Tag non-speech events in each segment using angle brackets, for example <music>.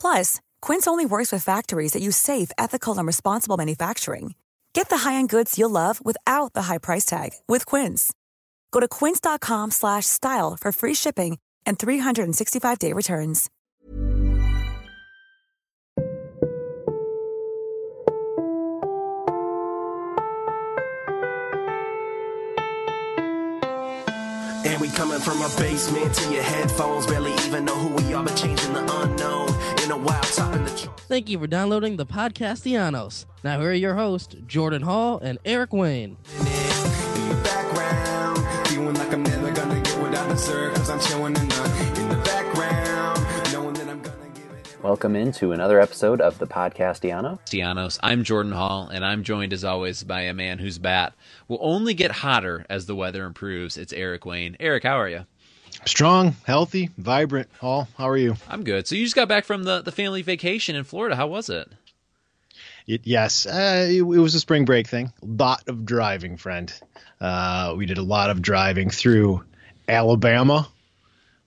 Plus, Quince only works with factories that use safe, ethical, and responsible manufacturing. Get the high-end goods you'll love without the high price tag with Quince. Go to quince.com slash style for free shipping and 365-day returns. And we coming from a basement to your headphones. Barely even know who we are, but changing the unknown. In a while, topping the charts. Thank you for downloading the Podcastellanos. Now here are your hosts, Jordan Hall and Eric Wayne. in the background. Feeling like I'm never gonna get what I deserve. Cause I'm chilling in the, in the background. Knowing that I'm gonna give it. Welcome into another episode of the Podcastiano. Castellanos. I'm Jordan Hall, and I'm joined as always by a man whose bat will only get hotter as the weather improves. It's Eric Wayne. Eric, how are you? Strong, healthy, vibrant. Hall, how are you? I'm good. So you just got back from the, the family vacation in Florida. How was it? Y- yes, uh, it, it was a spring break thing. Lot of driving, friend. Uh, we did a lot of driving through Alabama,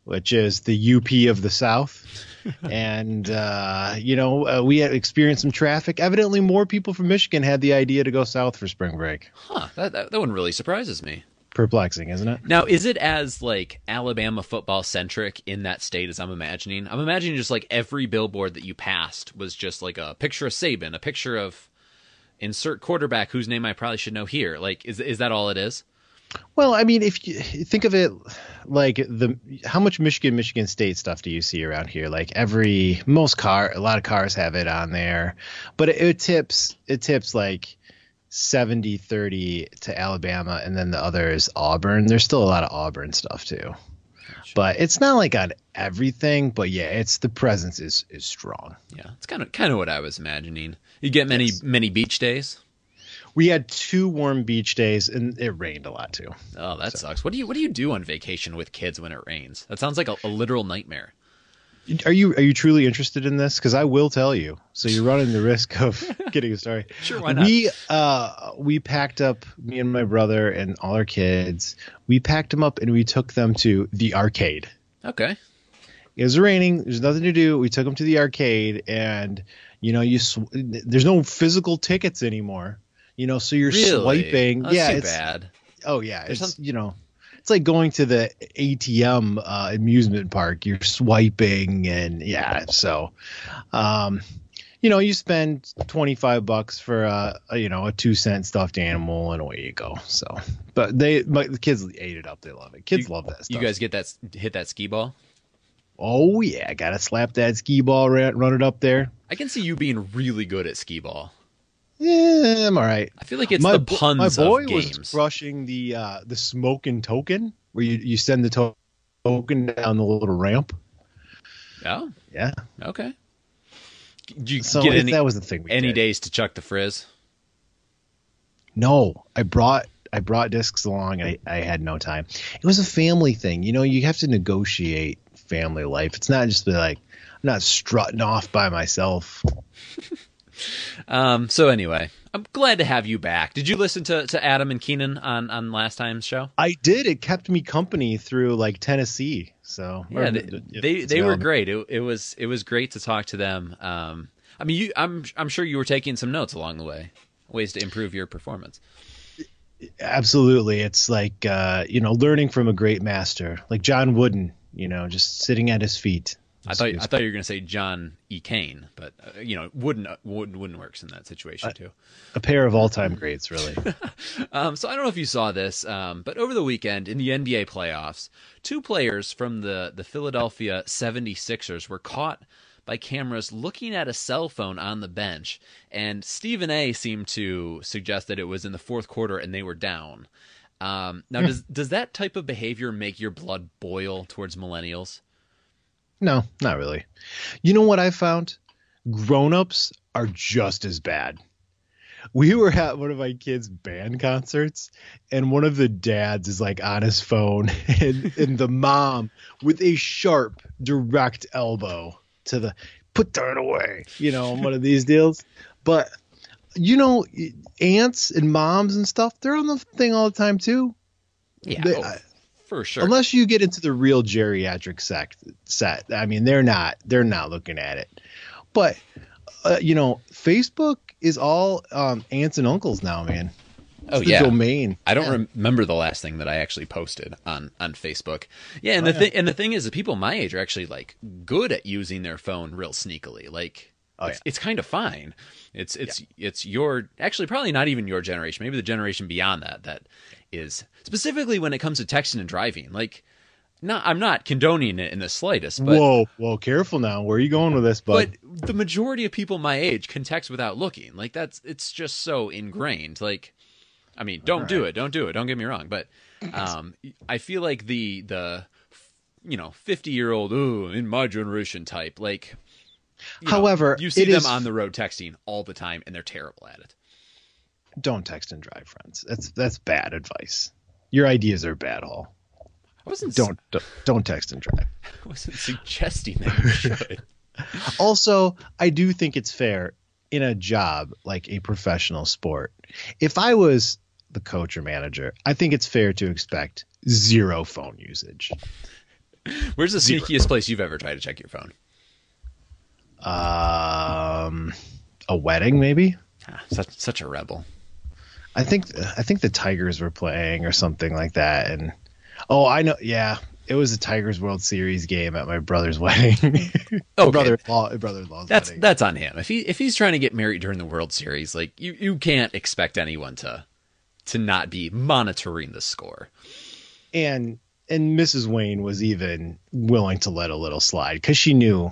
which is the UP of the South. <laughs> and, uh, you know, uh, we had experienced some traffic. Evidently, more people from Michigan had the idea to go south for spring break. Huh, that, that, that one really surprises me. Perplexing, isn't it? Now, is it as like Alabama football centric in that state as I'm imagining? I'm imagining just like every billboard that you passed was just like a picture of Saban, a picture of insert quarterback whose name I probably should know here. Like, is is that all it is? Well, I mean, if you think of it like the how much Michigan Michigan State stuff do you see around here? Like every most car, a lot of cars have it on there, but it, it tips it tips like 70 30 to Alabama and then the other is Auburn. There's still a lot of Auburn stuff too. But it's not like on everything, but yeah, it's the presence is is strong. Yeah, it's kind of kind of what I was imagining. You get many many beach days. We had two warm beach days and it rained a lot too. Oh, that sucks. What do you what do you do on vacation with kids when it rains? That sounds like a, a literal nightmare. Are you are you truly interested in this? Because I will tell you. So you're running the risk of <laughs> getting a story. Sure, why not? We uh we packed up me and my brother and all our kids. We packed them up and we took them to the arcade. Okay. It was raining. There's nothing to do. We took them to the arcade, and you know, you sw- there's no physical tickets anymore. You know, so you're Really? swiping. That's yeah, too it's, bad. Oh yeah, There's it's some- you know, it's like going to the ATM uh, amusement park. You're swiping and yeah, so, um, you know, you spend twenty five bucks for a, a you know a two cent stuffed animal and away you go. So, but they my, the kids ate it up. They love it. Kids You- love that stuff. You guys get that hit that skee ball? oh yeah, gotta slap that skee ball, run, run it up there. I can see you being really good at skee ball. Yeah, I'm all right. I feel like it's my, the puns my boy was crushing the uh, the smoking token where you, you send the to- token down the little ramp. Oh, Yeah. okay. Did you So get any, that was the thing. We any did. days to chuck the frizz? No, I brought I brought discs along. I I had no time. It was a family thing. You know, you have to negotiate family life. It's not just be like I'm not strutting off by myself. <laughs> Um. So anyway, I'm glad to have you back. Did you listen to, to Adam and Keenan on on last time's show? I did. It kept me company through like Tennessee. So Yeah, or- they it- they, they were great. It, it was it was great to talk to them. Um. I mean, you. I'm I'm sure you were taking some notes along the way, ways to improve your performance. Absolutely. It's like uh, you know, learning from a great master, like John Wooden, you know, just sitting at his feet. I thought I thought you were going to say John E. Kane, but uh, you know wouldn't wouldn't wouldn't works in that situation too. a pair of all-time greats, really. <laughs> Um, so I don't know if you saw this, um, but over the weekend in the NBA playoffs, two players from the the Philadelphia 76ers were caught by cameras looking at a cell phone on the bench, and Stephen A. seemed to suggest that it was in the fourth quarter and they were down. Um, now, does does that type of behavior make your blood boil towards millennials? No, not really. You know what I found? Grown-ups are just as bad. We were at one of my kids' band concerts, and one of the dads is like on his phone, <laughs> and, and the mom with a sharp, direct elbow to the put that away, you know, one of these deals. But you know, aunts and moms and stuff, they're on the thing all the time too. Yeah, They- oh, for sure. Unless you get into the real geriatric sect set, I mean, they're not they're not looking at it. But uh, you know, Facebook is all um, aunts and uncles now, man. It's Oh, the yeah. domain. I don't rem- remember the last thing that I actually posted on on Facebook. Yeah, and the thing and the thing is, that people my age are actually like good at using their phone real sneakily. Like, Oh, yeah. it's kind of fine. It's it's it's your actually probably not even your generation, maybe the generation beyond that that is specifically when it comes to texting and driving. Like, not I'm not condoning it in the slightest, but whoa, whoa, careful now. Where are you going with this, bud? but the majority of people my age can text without looking. Like that's it's just so ingrained. Like I mean, don't do it, don't do it. Don't get me wrong, but um I feel like the the you know, 50-year-old ooh, in my generation type like you know, However, you see them is- on the road texting all the time and they're terrible at it. Don't text and drive, friends. That's that's bad advice. Your ideas are bad, Hall. I wasn't Don't don't, don't text and drive. <laughs> I wasn't suggesting that you should. <laughs> Also, I do think it's fair in a job like a professional sport. If I was the coach or manager, I think it's fair to expect zero phone usage. Where's the sneakiest place you've ever tried to check your phone? Um, a wedding, maybe. Ah, such such a rebel. I think I think the Tigers were playing or something like that, and oh, I know, yeah, it was a Tigers World Series game at my brother's <laughs> wedding. Oh, okay. brother-in-law, brother-in-law's That's wedding. that's on him. If he if he's trying to get married during the World Series, like you you can't expect anyone to to not be monitoring the score. and and Mrs. Wayne was even willing to let a little slide because she knew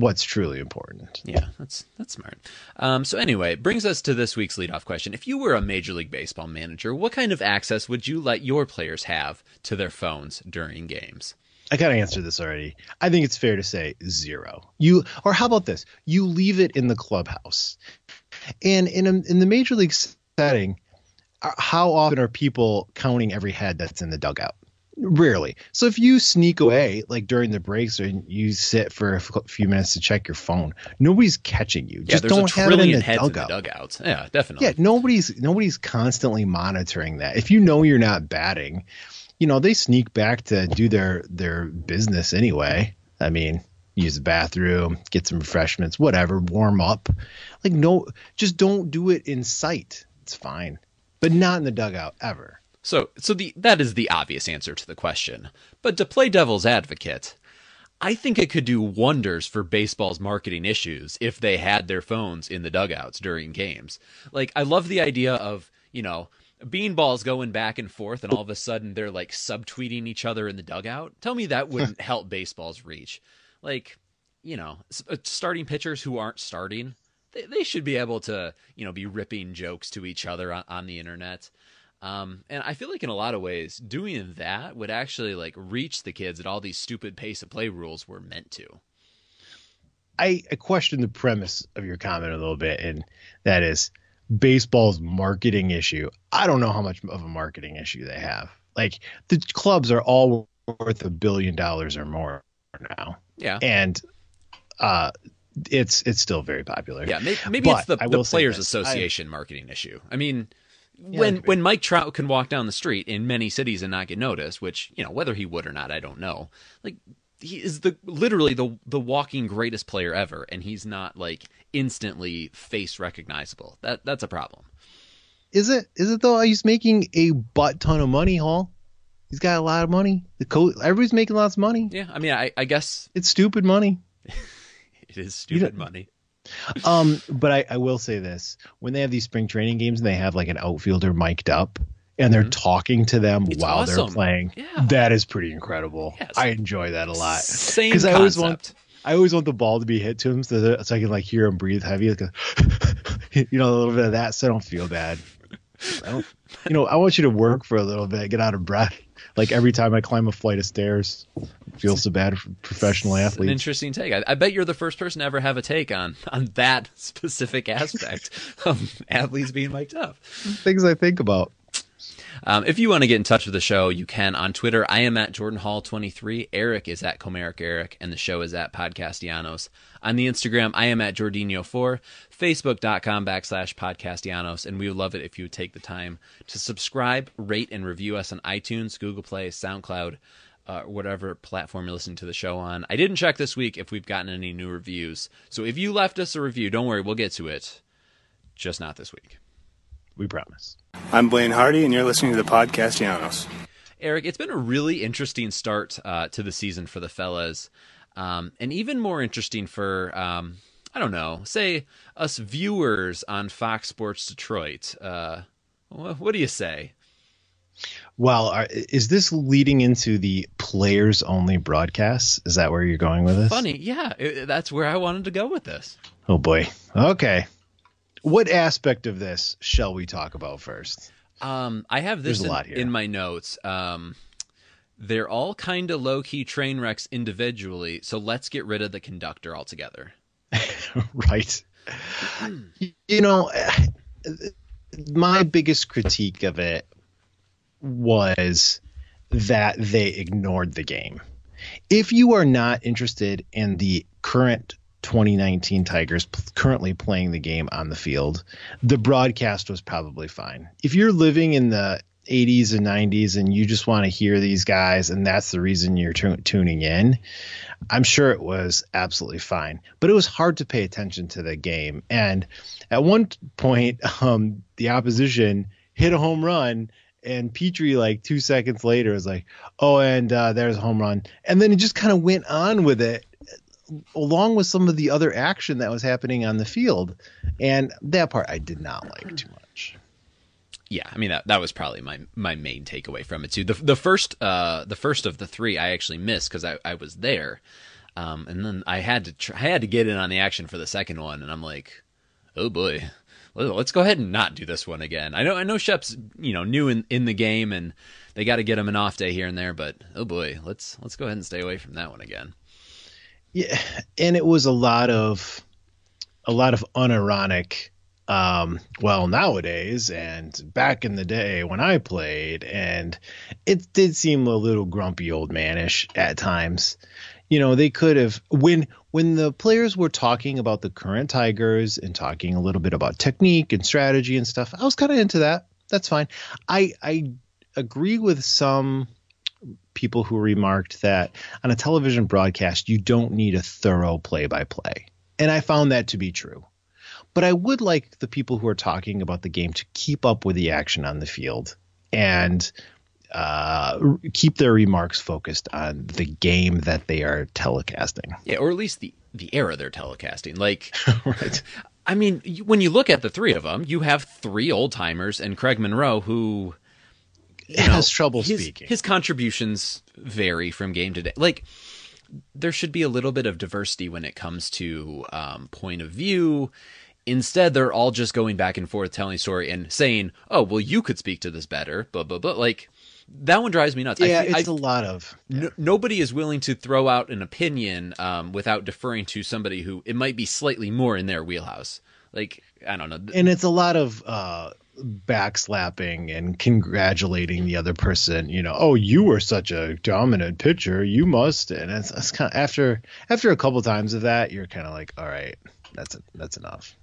what's truly important. Yeah, that's that's smart. Um, so anyway, it brings us to this week's leadoff question. If you were a Major League Baseball manager, what kind of access would you let your players have to their phones during games? I of answered this already. I think it's fair to say zero. You or how about this? You leave it in the clubhouse, and in a, in the major league setting, uh, how often are people counting every head that's in the dugout? Rarely. So if you sneak away, like during the breaks, or you sit for a few minutes to check your phone, nobody's catching you. Yeah, Just there's don't a have it in the heads dugout. in the dugouts. Yeah, definitely. Yeah, nobody's nobody's constantly monitoring that. If you know you're not batting, you know they sneak back to do their their business anyway. I mean, use the bathroom, get some refreshments, whatever, warm up. Like no, just don't do it in sight. It's fine, but not in the dugout ever. So, so the that is the obvious answer to the question. But to play devil's advocate, I think it could do wonders for baseball's marketing issues if they had their phones in the dugouts during games. Like, I love the idea of you know beanballs going back and forth, and all of a sudden they're like subtweeting each other in the dugout. Tell me that wouldn't <laughs> help baseball's reach. Like, you know, uh, starting pitchers who aren't starting. They, they should be able to, you know, be ripping jokes to each other on, on the internet. Um, and I feel like in a lot of ways, doing that would actually like reach the kids that all these stupid pace of play rules were meant to. I, I question the premise of your comment a little bit, and that is baseball's marketing issue. I don't know how much of a marketing issue they have. Like the clubs are all worth a billion dollars or more now, Yeah. and uh, it's it's still very popular. Yeah, maybe, maybe it's the, the Players. Association marketing issue. I mean, Yeah, when that could be. when Mike Trout can walk down the street in many cities and not get noticed, which you know whether he would or not, I don't know. Like he is the literally the the walking greatest player ever, and he's not like instantly face recognizable. That that's a problem. Is it? Is it though? He's making a butt ton of money, Hall. He's got a lot of money. The coach, everybody's making lots of money. Yeah, I mean, I, I guess It's stupid money. <laughs> it is stupid money. Um, but I, I will say this: when they have these spring training games and they have like an outfielder mic'd up and they're talking to them Mm-hmm. It's while they're playing, Yeah. that is pretty incredible. Yes. I enjoy that a lot. Same 'Cause I always want concept. I always want the ball to be hit to him so, that, so I can like hear him breathe heavy, like a, <laughs> you know, a little bit of that, so I don't feel bad. I don't, you know, I want you to work for a little bit, get out of breath. Like every time I climb a flight of stairs, I feel so bad for professional athletes. An interesting take. I, I bet you're the first person to ever have a take on on that specific aspect <laughs> of athletes being mic'd up. Things I think about. Um, if you want to get in touch with the show, you can on Twitter. I am at Jordan Hall 23. Eric is at Comerica Eric, and the show is at Podcastellanos. On the Instagram, I am at Jordinho4, Facebook.com backslash Podcastellanos, and we would love it if you would take the time to subscribe, rate, and review us on iTunes, Google Play, SoundCloud, uh, whatever platform you're listening to the show on. I didn't check this week if we've gotten any new reviews. So if you left us a review, don't worry, we'll get to it. Just not this week. We promise. I'm Blaine Hardy, and you're listening to the Podcastellanos. Eric, it's been a really interesting start uh, to the season for the fellas, um, and even more interesting for um, I don't know, say us viewers on Fox Sports Detroit. Uh, wh- what do you say? Well, are, is this leading into the players only broadcasts? Is that where you're going with this? Funny, yeah, it, that's where I wanted to go with this. Oh boy. Okay. What aspect of this shall we talk about first? Um, I have this There's a in, lot here. in my notes. Um, they're all kind of low key train wrecks individually, so let's get rid of the conductor altogether. <laughs> right. You know, my biggest critique of it was that they ignored the game. If you are not interested in the current 2019 Tigers currently playing the game on the field, the broadcast was probably fine. If you're living in the 80s and 90s and you just want to hear these guys and that's the reason you're tu- tuning in, I'm sure it was absolutely fine. But it was hard to pay attention to the game. And at one point, <laughs> um, the opposition hit a home run and Petry like two seconds later was like, "Oh, and uh, there's a home run," and then it just kind of went on with it, along with some of the other action that was happening on the field, and that part I did not like too much. Yeah, I mean that that was probably my my main takeaway from it too. The the first uh the first of the three I actually missed because I I was there, um and then I had to try, I had to get in on the action for the second one, and I'm like, oh boy, Let- let's go ahead and not do this one again. I know I know Shep's you know new in in the game and they got to get him an off day here and there, but oh boy, let's let's go ahead and stay away from that one again. Yeah, and it was a lot of a lot of unironic. Um, well, nowadays and back in the day when I played, and it did seem a little grumpy old manish at times. You know, they could have when when the players were talking about the current Tigers and talking a little bit about technique and strategy and stuff. I was kind of into that. That's fine. I I agree with some people who remarked that on a television broadcast, you don't need a thorough play by play. And I found that to be true. But I would like the people who are talking about the game to keep up with the action on the field and uh, keep their remarks focused on the game that they are telecasting. Yeah, or at least the the era they're telecasting. Like <laughs> right. I mean, when you look at the three of them, you have three old timers and Craig Monroe, who you know, Has trouble his, speaking. His contributions vary from game to day. Like there should be a little bit of diversity when it comes to um, point of view. Instead, they're all just going back and forth telling a story and saying, "Oh, well, you could speak to this better." Blah blah blah. Like that one drives me nuts. Yeah, I, it's a a lot of. no, nobody is willing to throw out an opinion um, without deferring to somebody who it might be slightly more in their wheelhouse. Like I don't know. And it's a lot of uh, backslapping and congratulating the other person. You know, oh, you were such a dominant pitcher, you must. And it's, it's kind of after after a couple times of that, you're kind of like, all right, that's that's enough.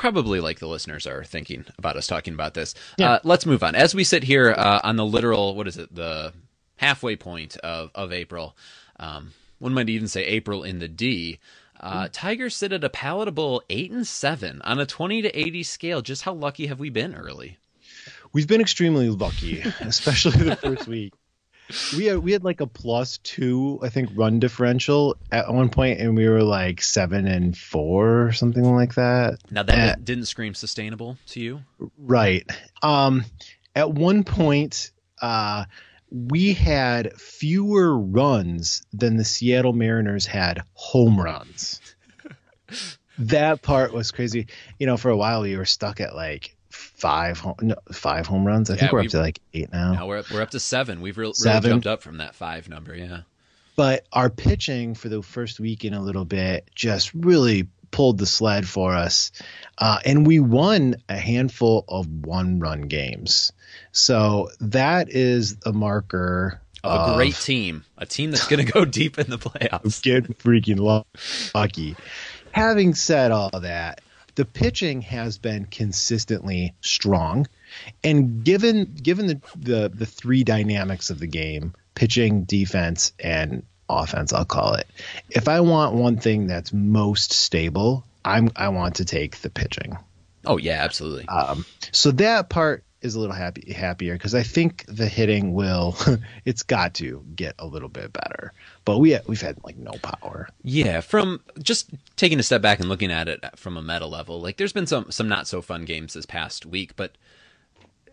Probably like the listeners are thinking about us talking about this. Uh, let's move on. As we sit here uh, on the literal, what is it, the halfway point of, of April, um, one might even say April in the D. Uh, Tigers sit at a palatable eight and seven on a twenty to eighty scale. Just how lucky have we been early? We've been extremely lucky, <laughs> especially the first week. We had we had like a plus two, I think, run differential at one point, and we were like seven and four or something like that. Now that didn't scream sustainable to you. Right. Um, at one point, uh, we had fewer runs than the Seattle Mariners had home runs. <laughs> that part was crazy. You know, for a while we were stuck at like five home, no, five home runs. I think we're we- up to like eight now. Now we're up, we're up to seven. We've re- really jumped up from that five number. Yeah. but our pitching for the first week in a little bit just really pulled the sled for us uh, and we won a handful of one run games so that is a marker Of a great team, a team that's going to go deep in the playoffs. <laughs> get freaking lucky having said all that the pitching has been consistently strong and given given the, the the three dynamics of the game pitching defense and offense i'll call it if i want one thing that's most stable i'm i want to take the pitching Oh yeah, absolutely. um, so that part is a little happy happier because I think the hitting will <laughs> it's got to get a little bit better. But we we've had like no power. Yeah, from just taking a step back and looking at it from a meta level, like there's been some some not so fun games this past week, but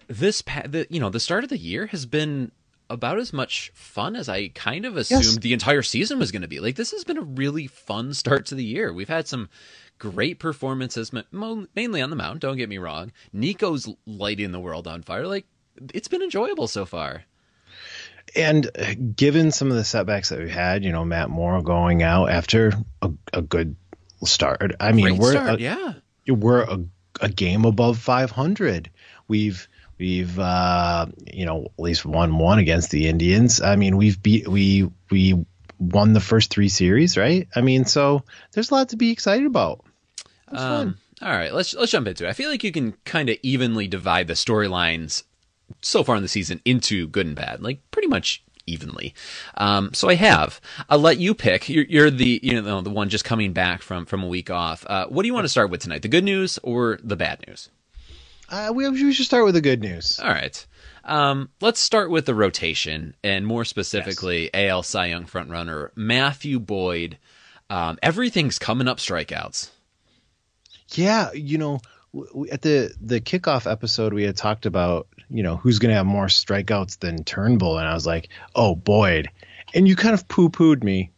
this pa- the you know the start of the year has been about as much fun as I kind of assumed the entire season was going to be. Like this has been a really fun start to the year. We've had some great performances, ma- mainly on the mound. Don't get me wrong. Niko's lighting the world on fire. Like it's been enjoyable so far. And uh, given some of the setbacks that we had, you know, Matt Moore going out after a, a good start. I mean, Great we're start, a, yeah. we're a, a game above 500. We've we've uh, you know at least won one against the Indians. I mean, we've beat we we won the first three series, right? I mean, so there's a lot to be excited about. It's fun. Um, all right, let's let's jump into it. I feel like you can kind of evenly divide the storylines so far in the season into good and bad, like pretty much evenly. Um, so I have. I'll let you pick. You're, you're the you know the one just coming back from from a week off. Uh, what do you want to start with tonight? The good news or the bad news? Uh, we, we should start with the good news. All right. Um, let's start with the rotation, and more specifically, AL Cy Young frontrunner Matthew Boyd. Um, everything's coming up strikeouts. Yeah, you know, at the the kickoff episode, we had talked about you know who's going to have more strikeouts than Turnbull, and I was like, oh Boyd, and you kind of poo pooed me,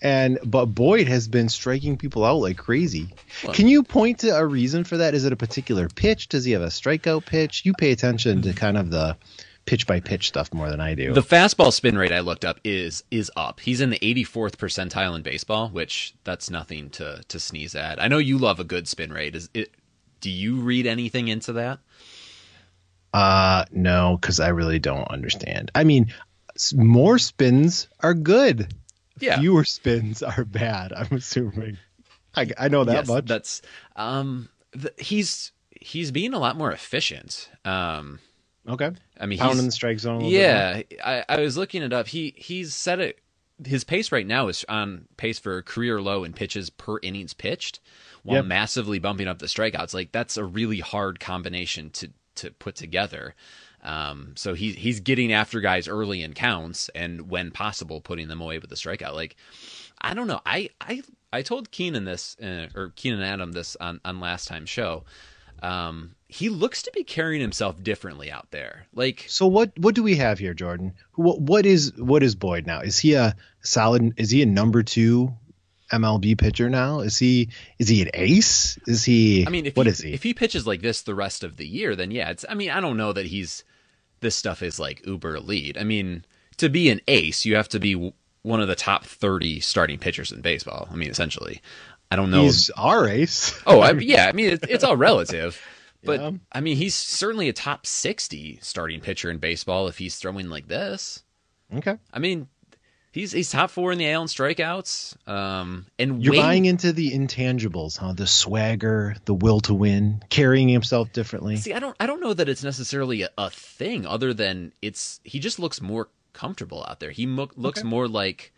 and but Boyd has been striking people out like crazy. Can you point to a reason for that? Is it a particular pitch? Does he have a strikeout pitch? You pay attention to kind of the pitch by pitch stuff more than I do. The fastball spin rate I looked up is is up. He's in the 84th percentile in baseball, which that's nothing to to sneeze at. I know you love a good spin rate. Is it? Do you read anything into that? Uh, no, because I really don't understand. I mean, more spins are good. Yeah. Fewer spins are bad. I'm assuming. I, I know that Yes, much. That's um, th- he's he's being a lot more efficient. Um, okay. I mean, Pounding the strike zone. a little bit Yeah, I, I was looking it up. He he's set it. His pace right now is on pace for a career low in pitches per innings pitched, while Yep. massively bumping up the strikeouts. Like that's a really hard combination to to put together. Um, so he's he's getting after guys early in counts, and when possible, putting them away with the strikeout. Like I don't know. I I I told Keenan this uh, or Keenan Adam this on on last time's show. Um, he looks to be carrying himself differently out there. Like So what what do we have here, Jordan? What what is what is Boyd now? Is he a solid? Is he a number two MLB pitcher now? Is he is he an ace? Is he? I mean, if what he, is he? If he pitches like this the rest of the year, then yeah, it's. I mean, I don't know that he's. This stuff is like uber elite. I mean, to be an ace, you have to be one of the top thirty starting pitchers in baseball. I mean, essentially, I don't know. He's our ace. oh, I, <laughs> yeah. I mean, it, it's all relative. But Yeah. I mean, he's certainly a top sixty starting pitcher in baseball if he's throwing like this. Okay. I mean, he's he's top four in the AL in strikeouts. Um, and You're Wade- buying into the intangibles, huh? The swagger, the will to win, carrying himself differently. See, I don't, I don't know that it's necessarily a, a thing, other than it's he just looks more comfortable out there. He mo- looks more like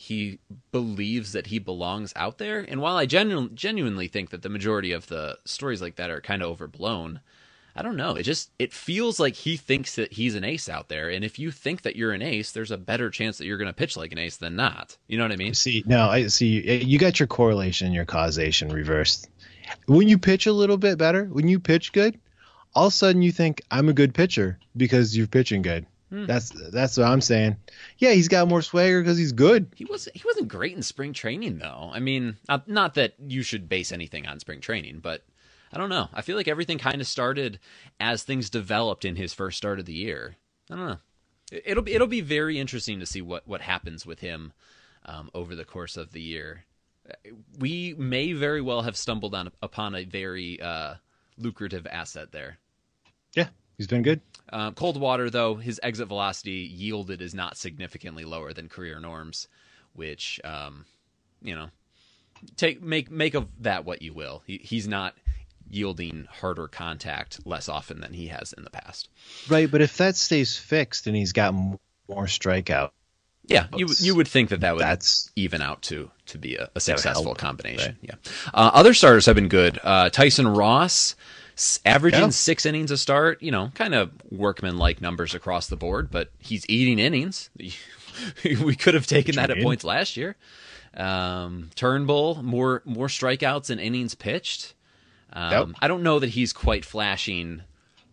he believes that he belongs out there. And while I genu- genuinely think that the majority of the stories like that are kind of overblown, I don't know. It just it feels like he thinks that he's an ace out there, and if you think that you're an ace, there's a better chance that you're going to pitch like an ace than not. You know what I mean? See, no, I see. You got your correlation, and your causation reversed. When you pitch a little bit better, when you pitch good, all of a sudden you think I'm a good pitcher because you're pitching good. Hmm. That's that's what I'm saying. Yeah, he's got more swagger because he's good. He was he wasn't great in spring training though. I mean, not, not that you should base anything on spring training, but I don't know. I feel like everything kind of started as things developed in his first start of the year. I don't know. It- It'll be it'll be very interesting to see what what happens with him um, over the course of the year. We may very well have stumbled on upon a very uh, lucrative asset there. Yeah, he's been good. Um, cold water, though, his exit velocity yielded is not significantly lower than career norms, which, um, you know, take make make of that what you will. He, he's not yielding harder contact less often than he has in the past. Right, but if that stays fixed and he's got more strikeout, Yeah, you you would think that that would That's- even out to to be a, a successful help, combination. Yeah. Uh, other starters have been good. Uh, Tyson Ross, averaging Yeah. six innings a start. You know, kind of workman like numbers across the board, but he's eating innings. <laughs> we could have taken that at points last year. Um, Turnbull more more strikeouts and innings pitched. Um, Yep. I don't know that he's quite flashing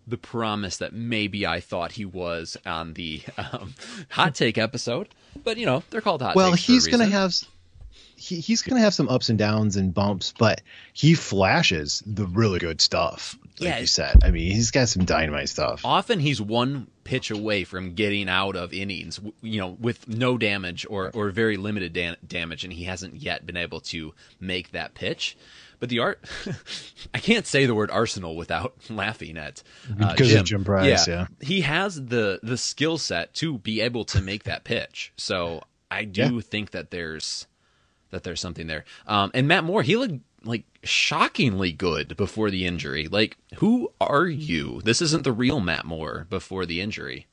the promise that maybe I thought he was on the <laughs> um, hot take episode. But you know, they're called hot well, takes. for a he's gonna have s- he, he's gonna have some ups and downs and bumps, but he flashes the really good stuff. Like Yeah. you said. I mean, he's got some dynamite stuff. often he's one pitch away from getting out of innings, you know, with no damage or or very limited da- damage, and he hasn't yet been able to make that pitch. But the art, <laughs> I can't say the word arsenal without <laughs> laughing at uh, Because of Jim Price, yeah. he has the the skill set to be able to make that pitch. So I do Yeah. think that there's that there's something there. Um, and Matt Moore, he looked like shockingly good before the injury. Like, who are you? This isn't the real Matt Moore before the injury.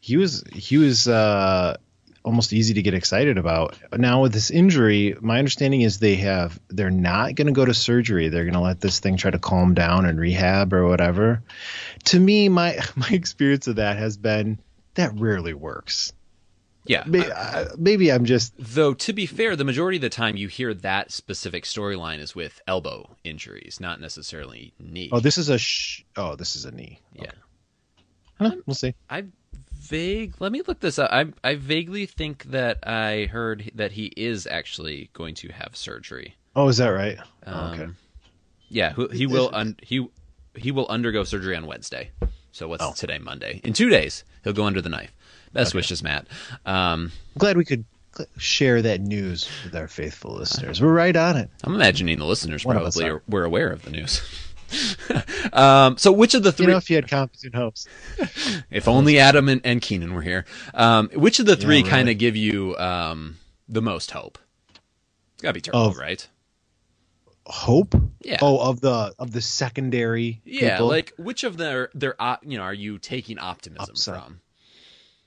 he was he was uh almost easy to get excited about. Now with this injury, my understanding is they have they're not going to go to surgery. They're going to let this thing try to calm down and rehab or whatever. To me, my <laughs> my experience of that has been that rarely works. Yeah. Maybe, uh, maybe I'm just Though to be fair, the majority of the time you hear that specific storyline is with elbow injuries, not necessarily knee. oh this is a sh- oh this is a knee. yeah. Huh, we'll see. I vague. Let me look this up. I I vaguely think that I heard that he is actually going to have surgery. Oh, is that right? Um, okay. Yeah, who- he will un, he he will undergo surgery on Wednesday. So what's Oh. today? Monday. In two days, he'll go under the knife. Best wishes, Matt. Um, glad we could share that news with our faithful listeners. We're right on it. I'm imagining the listeners One probably are. are, were aware of the news. <laughs> um, so which of the three? You know, if you had competent hosts. <laughs> if only Adam and, and Keenan were here. Um, which of the three really. kind of give you um, the most hope? It's gotta be Turnbull, Of- right? Hope? Yeah. Oh, of the of the secondary. Yeah, people? like which of their their you know are you taking optimism Upside. from?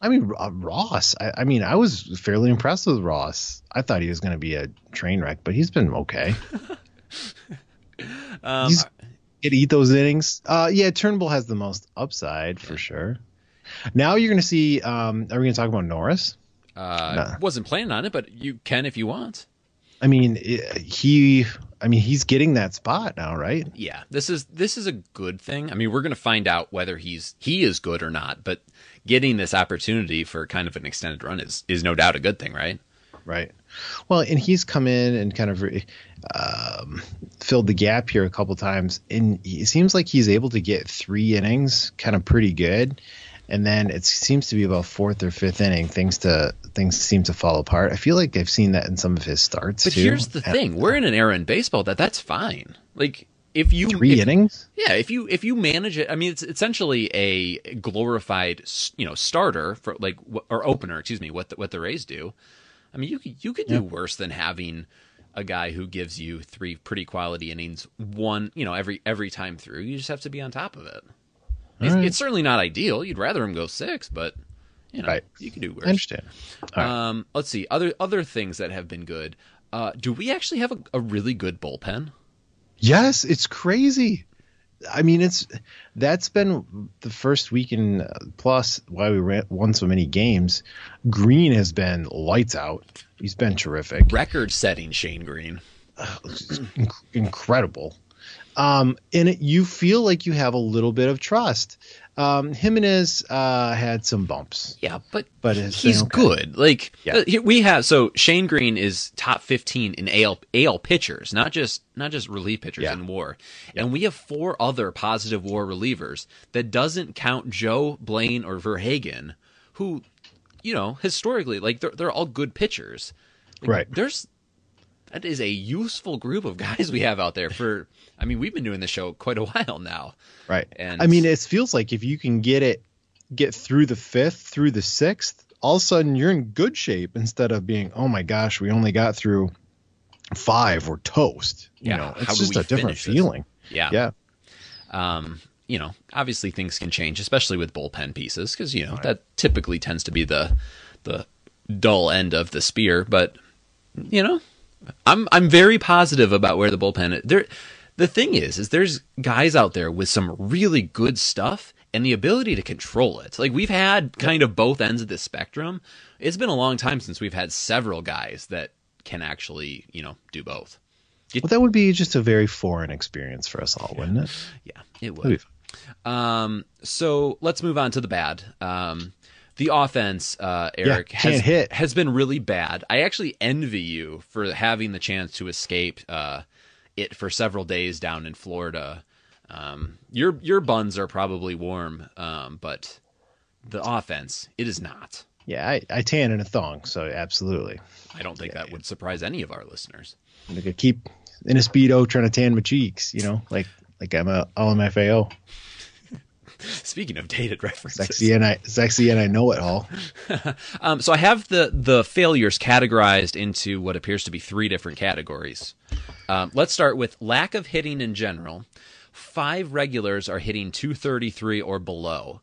I mean, uh, Ross. I, I mean, I was fairly impressed with Ross. I thought he was going to be a train wreck, but he's been okay. <laughs> Um, he's get eat those innings. Uh, yeah, Turnbull has the most upside for sure. Now you're going to see. Um, are we going to talk about Norris? uh. Wasn't planning on it, but you can if you want. I mean, he. I mean, he's getting that spot now, right? Yeah, this is this is a good thing. I mean, we're going to find out whether he's he is good or not, but getting this opportunity for kind of an extended run is is no doubt a good thing, right? Right. Well, and he's come in and kind of um, filled the gap here a couple times, and it seems like he's able to get three innings, kind of pretty good, and then it seems to be about fourth or fifth inning things to things seem to fall apart. I feel like I've seen that in some of his starts But too. here's the thing: we're in an era in baseball that that's fine. Like if you Three if- innings. Yeah, if you if you manage it, I mean, it's essentially a glorified you know starter for like or opener, excuse me, what the, what the Rays do. I mean, you could you could do worse than having a guy who gives you three pretty quality innings, one you know every every time through. You just have to be on top of it. It's, right. it's certainly not ideal. You'd rather him go six, but you know Right. you can do worse. I understand. Right. Um, let's see other other things that have been good. Uh, do we actually have a, a really good bullpen? Yes, it's crazy. I mean, it's that's been the first week and plus why we ran, won so many games. Greene has been lights out. He's been terrific, Record-setting Shane Greene. Inc- incredible. Um, and it, you feel like you have a little bit of trust. Um, Jimenez uh, had some bumps. Yeah, but But he's okay. good. Like Yeah. uh, we have so Shane Greene is top 15 in AL AL pitchers, not just not just relief pitchers Yeah. in WAR. And we have four other positive WAR relievers. That doesn't count Joe Blaine or Verhagen, who you know, historically like they're they're all good pitchers. Like, Right. There's that is a useful group of guys we have out there for I mean, we've been doing the show quite a while now. Right. And- I mean, it feels like if you can get it, get through the fifth, through the sixth, all of a sudden you're in good shape instead of being, oh my gosh, we only got through five, we're toast. You Yeah, know, it's just a different this? feeling. Yeah. Yeah. um, you know, obviously things can change, especially with bullpen pieces, because you know that typically tends to be the the dull end of the spear. But you know, I'm I'm very positive about where the bullpen. There, the thing is, is there's guys out there with some really good stuff and the ability to control it. Like we've had kind of both ends of the spectrum. It's been a long time since we've had several guys that can actually, you know, do both. Well, that would be just a very foreign experience for us all, wouldn't it? Yeah, it would. Um, so let's move on to the bad. Um, the offense, uh, Eric, can't has, hit. has been really bad. I actually envy you for having the chance to escape uh, it for several days down in Florida. Um, your your buns are probably warm, um, but the offense, it is not. Yeah, I, I tan in a thong, so absolutely. I don't think that would surprise any of our listeners. I'm gonna keep in a speedo trying to tan my cheeks, you know, like like I'm a LMFAO, <laughs> Speaking of dated references, sexy and I sexy and I know it all. <laughs> Um, so I have the the failures categorized into what appears to be three different categories. Um, let's start with lack of hitting in general. Five regulars are hitting 233 or below.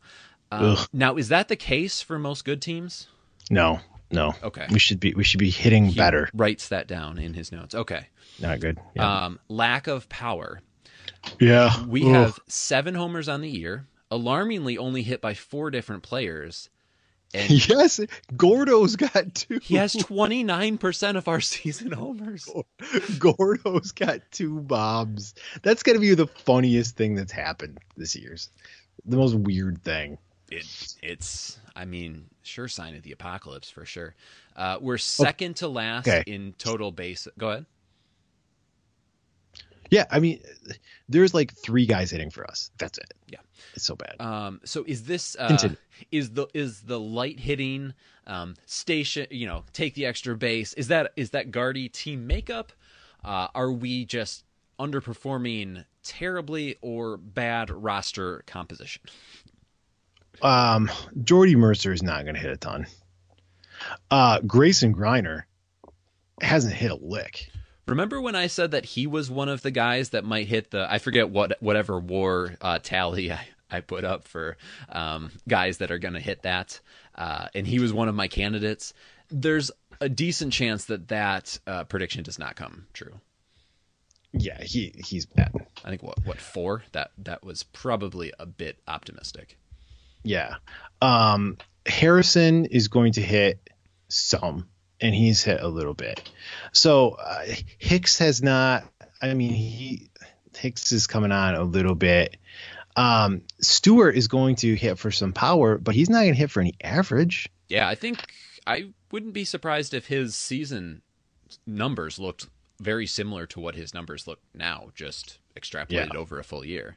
Um, now, is that the case for most good teams? No, no. Okay. We should be we should be hitting He better. writes that down in his notes. Okay. Not good. Yeah. Um, lack of power. yeah. We Ugh. have seven homers on the year, alarmingly only hit by four different players. And <laughs> yes, Gordo's got two. he has 29% of our <laughs> season homers. Gordo's got two bombs. That's gonna be the funniest thing that's happened this year's. The most weird thing. it, it's i mean sure sign of the apocalypse for sure uh, we're second to last Okay. in total base go ahead Yeah, I mean, there's like three guys hitting for us. That's it. Yeah. It's so bad. um, so is this uh, is the is the light hitting um, station you know take the extra base is that is that guardy team makeup uh, are we just underperforming terribly or bad roster composition Um, Jordy Mercer is not going to hit a ton. Uh, Grayson Greiner hasn't hit a lick. Remember when I said that he was one of the guys that might hit the I forget what whatever war uh, tally I, I put up for um, guys that are going to hit that, uh, and he was one of my candidates. There's a decent chance that that uh, prediction does not come true. Yeah, he he's bad. I think what what four that that was probably a bit optimistic. Yeah. Um, Harrison is going to hit some, and he's hit a little bit. So uh, Hicks has not. I mean, he Hicks is coming on a little bit. Um, Stewart is going to hit for some power, but he's not going to hit for any average. Yeah, I think I wouldn't be surprised if his season numbers looked very similar to what his numbers look now, just extrapolated Yeah. over a full year.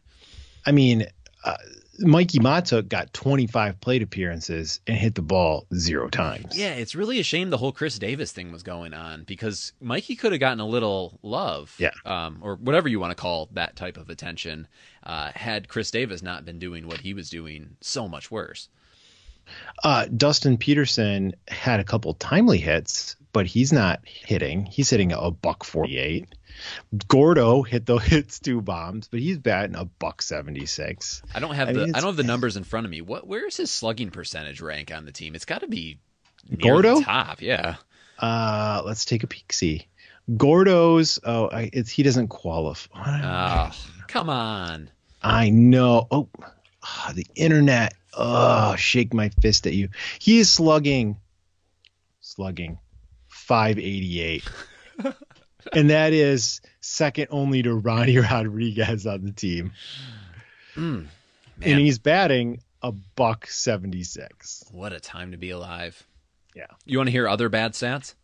I mean, uh, Mikey Mahtook got 25 plate appearances and hit the ball zero times. Yeah, it's really a shame the whole Chris Davis thing was going on because Mikey could have gotten a little love, Yeah. um, or whatever you want to call that type of attention, uh, had Chris Davis not been doing what he was doing so much worse. Uh, Dustin Peterson had a couple timely hits, but he's not hitting. He's hitting a buck 48. Gordo hit the <laughs> hits two bombs, but he's batting a buck 76. I don't have I the mean, I don't have the numbers in front of me. What where is his slugging percentage rank on the team? It's got to be near Gordo? the top. Yeah, Uh, let's take a peek. See, Gordo's. Oh, I, it's he doesn't qualify. oh, come on. I know. Oh, the internet. Oh, shake my fist at you. He is slugging, slugging, 588. <laughs> and that is second only to Ronnie <laughs> Rodriguez on the team. Mm, and he's batting a buck 76. What a time to be alive. Yeah. You want to hear other bad stats?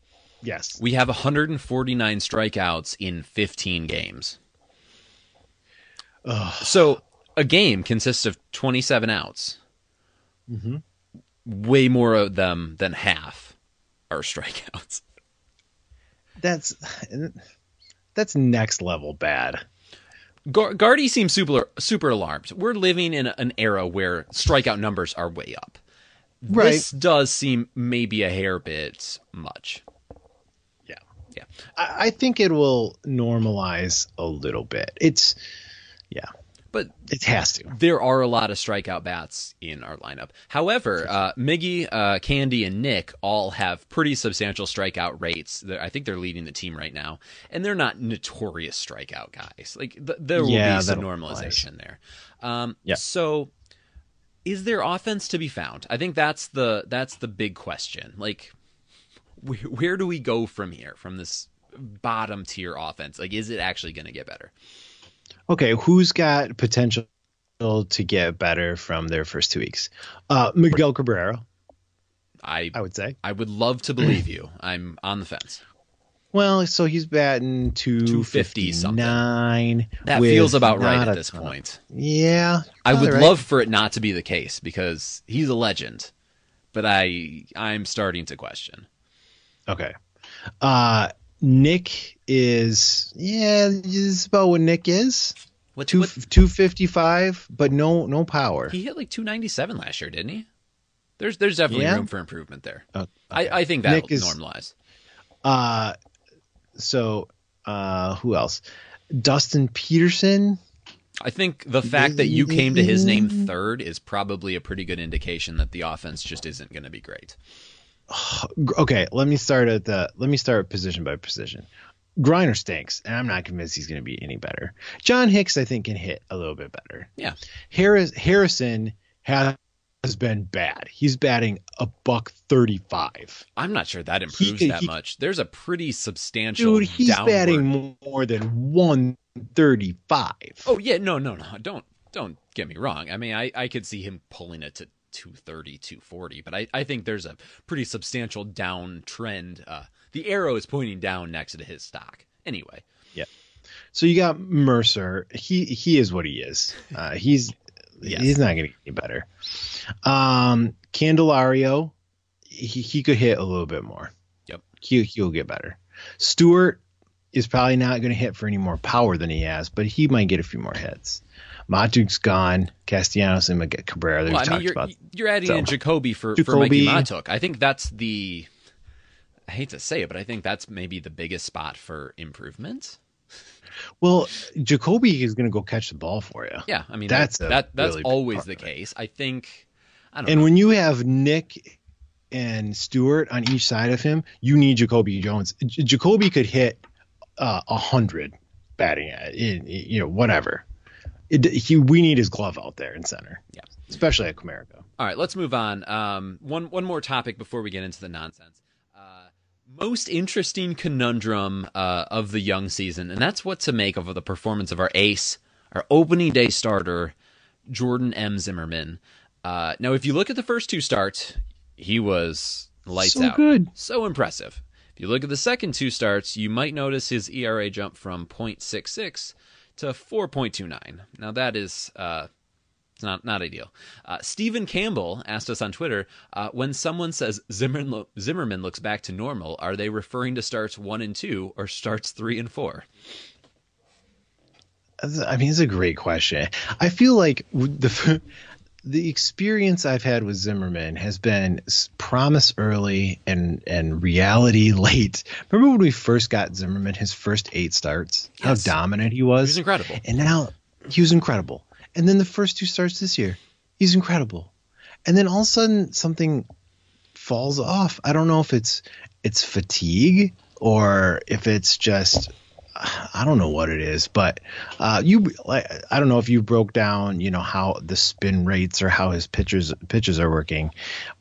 Yes. We have 149 strikeouts in 15 games. Ugh. So a game consists of 27 outs. Mhm. Way more of them than half are <laughs> strikeouts. That's that's next level bad. Gar- Gardy seems super super alarmed. We're living in an era where strikeout numbers are way up. Right. This does seem maybe a hair bit much. Yeah. Yeah. I, I think it will normalize a little bit. It's yeah. But it has to. There are a lot of strikeout bats in our lineup. However, uh, Miggy, uh, Candy, and Nick all have pretty substantial strikeout rates. They're, I think they're leading the team right now, and they're not notorious strikeout guys. Like th- there will Yeah, be some normalization there. Um, Yeah. So, is there offense to be found? I think that's the that's the big question. Like, wh- where do we go from here? From this bottom tier offense? Like, is it actually going to get better? Okay, who's got potential to get better from their first two weeks? Uh, Miguel Cabrera, I I would say. I would love to believe you. I'm on the fence. Well, so he's batting 250 something. 259. That feels about right at this ton. point. Yeah. I would right. love for it not to be the case because he's a legend, but I I'm starting to question. Okay. Uh, Nick is yeah, this is about what Nick is. What, Two two fifty five, but no no power. he hit like 297 last year, didn't he? There's there's definitely Yeah? room for improvement there. Oh, I, I think that'll Nick is- normalize. Uh, so uh, who else? Dustin Peterson. I think the fact that you came to his name third is probably a pretty good indication that the offense just isn't going to be great. Okay, let me start at the let me start position by position. Greiner stinks, and I'm not convinced he's going to be any better. John Hicks, I think, can hit a little bit better. Yeah. Harris Harrison has been bad. He's batting a buck thirty five. I'm not sure that improves He- that he- much. There's a pretty substantial Dude, he's downward. batting more than one thirty five. Oh yeah, no, no, no. Don't don't get me wrong. I mean, I I could see him pulling it to 230, 240, but I I think there's a pretty substantial downtrend. Uh, the arrow is pointing down next to his stock. Anyway, Yeah. So you got Mercer. He he is what he is. Uh, he's <laughs> Yes. he's not going to get any better. Um, Candelario, he he could hit a little bit more. Yep. He he'll get better. Stewart is probably not going to hit for any more power than he has, but he might get a few more hits. Mahtook's gone. Castellanos and Miguel Cabrera. well, I mean, you're about. you're adding So- in Jacoby for for Mikie Mahtook. I think that's the. I hate to say it, but I think that's maybe the biggest spot for improvement. Well, Jacoby is going to go catch the ball for you. Yeah, I mean That's that, that that's really always the case. I think. I don't And know. when you have Nick and Stewart on each side of him, you need Jacoby Jones. J- Jacoby could hit uh, a hundred batting at in, you know whatever. It, he we need his glove out there in center. Yeah. especially at Comerica. All right, let's move on. Um, one one more topic before we get into the nonsense. Uh, most interesting conundrum uh, of the young season, and that's what to make of the performance of our ace, our opening day starter, Jordan M. Zimmermann. Uh, now, if you look at the first two starts, he was lights So out, good. so impressive. If you look at the second two starts, you might notice his ERA jump from .66 to 4.29. Now that is uh, not not ideal. Uh, Stephen Campbell asked us on Twitter uh, when someone says Zimmermann, lo- Zimmermann looks back to normal, are they referring to starts one and two or starts three and four? I mean, it's a great question. I feel like the the experience I've had with Zimmermann has been promise early and and reality <laughs> late. Remember when we first got Zimmermann, his first eight starts, Yes. how dominant he was. He was incredible. And now he was incredible. And then the first two starts this year, he's incredible. And then all of a sudden something falls off. I don't know if it's it's fatigue or if it's just I don't know what it is, but uh, you like I don't know if you broke down, you know, how the spin rates or how his pitches pitches are working,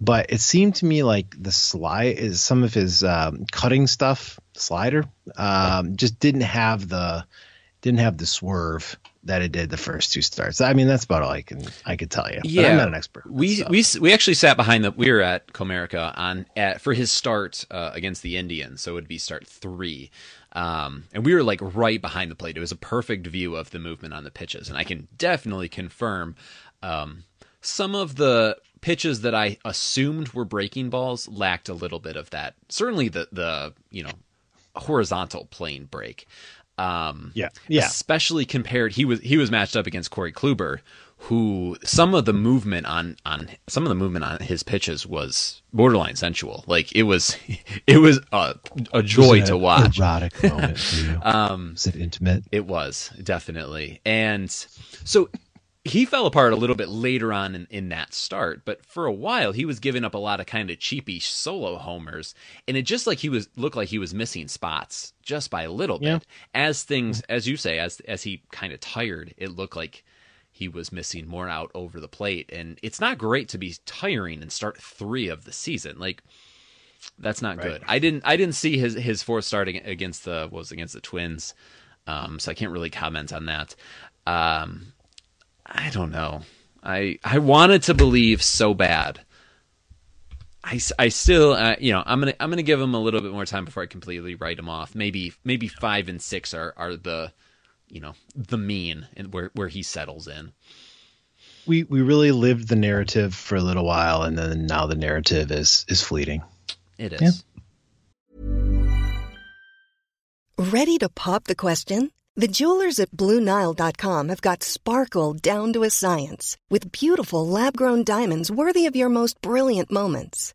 but it seemed to me like the slide is some of his um, cutting stuff slider um, just didn't have the didn't have the swerve that it did the first two starts. I mean, that's about all I can I could tell you. But Yeah, I'm not an expert. We so. we we actually sat behind the. We were at Comerica on at for his start uh, against the Indians, so it would be start three, um, and we were like right behind the plate. It was a perfect view of the movement on the pitches, and I can definitely confirm um, some of the pitches that I assumed were breaking balls lacked a little bit of that. Certainly the the you know horizontal plane break. Um, Yeah, yeah. Especially compared, he was he was matched up against Corey Kluber, who some of the movement on on some of the movement on his pitches was borderline sensual. Like it was, <laughs> it was a, a joy Was to watch. Erotic moment for <laughs> you. Um, Is it intimate? it was definitely, and so he fell apart a little bit later on in, in that start, but for a while he was giving up a lot of kind of cheapy solo homers, and it just like he was looked like he was missing spots just by a little Yeah. bit. As things, as you say, as as he kind of tired, it looked like he was missing more out over the plate, and it's not great to be tiring and start three of the season like. That's not good. I didn't. I didn't see his his fourth start against the what was against the Twins, um, so I can't really comment on that. Um, I don't know. I I wanted to believe so bad. I, I still uh, you know I'm gonna I'm gonna give him a little bit more time before I completely write him off. Maybe maybe five and six are are the you know the mean and where where he settles in. we we really lived the narrative for a little while and then now the narrative is is fleeting It is. Yeah. Ready to pop the question? The jewelers at BlueNile.com have got sparkle down to a science with beautiful lab grown diamonds worthy of your most brilliant moments.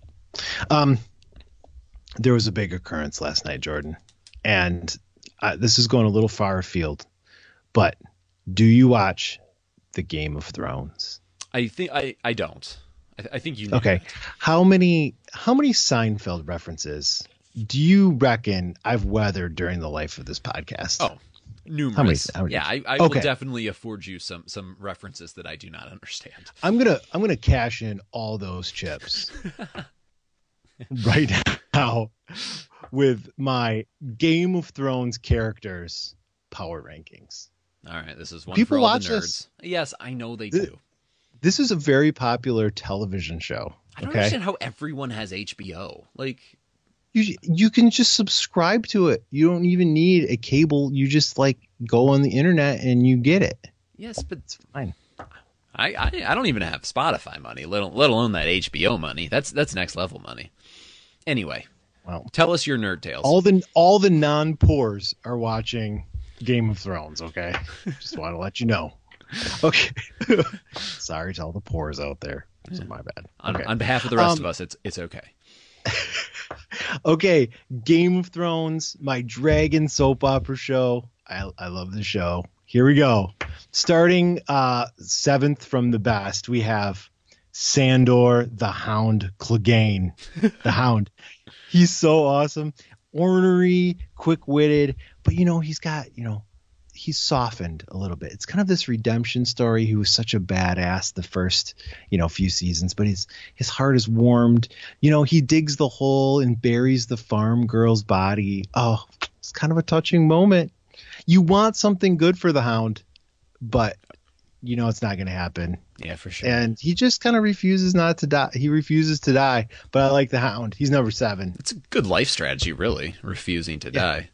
um there was a big occurrence last night jordan and uh, this is going a little far afield but do you watch the game of thrones I think I I don't. I, I think you know okay that. how many how many seinfeld references do you reckon i've weathered during the life of this podcast Oh, numerous. how many- yeah, I, I Okay. will definitely afford you some some references that I do not understand. I'm gonna I'm gonna cash in all those chips <laughs> <laughs> right now with my Game of Thrones characters power rankings. All right, this is one People for all watch the nerds. this. Yes, I know they do. This is a very popular television show. I don't okay, understand how everyone has HBO. Like, you you can just subscribe to it. You don't even need a cable. You just like go on the internet and you get it. yes, but It's fine. I, I I don't even have Spotify money, let, let alone that HBO money. That's that's next level money. Anyway, Well, tell us your nerd tales. all the all the non poors are watching Game of Thrones. Okay, <laughs> just want to let you know. Okay, <laughs> sorry to all the poors out there. So my bad. on, Okay. on behalf of the rest Um, of us, it's it's okay. <laughs> okay, Game of Thrones, my dragon soap opera show. I I love the show. Here we go. Starting uh seventh from the best, we have Sandor the Hound Clegane. <laughs> The Hound. He's so awesome. Ornery, quick-witted, but you know, he's got, you know, he's softened a little bit. It's kind of this redemption story. He was such a badass the first, you know, few seasons, but his his heart is warmed. You know, he digs the hole and buries the farm girl's body. Oh, it's kind of a touching moment. You want something good for the hound. but you know it's not going to happen. Yeah, for sure. And he just kind of refuses not to die. He refuses to die. But I like the Hound. He's number seven. It's a good life strategy, really, refusing to die.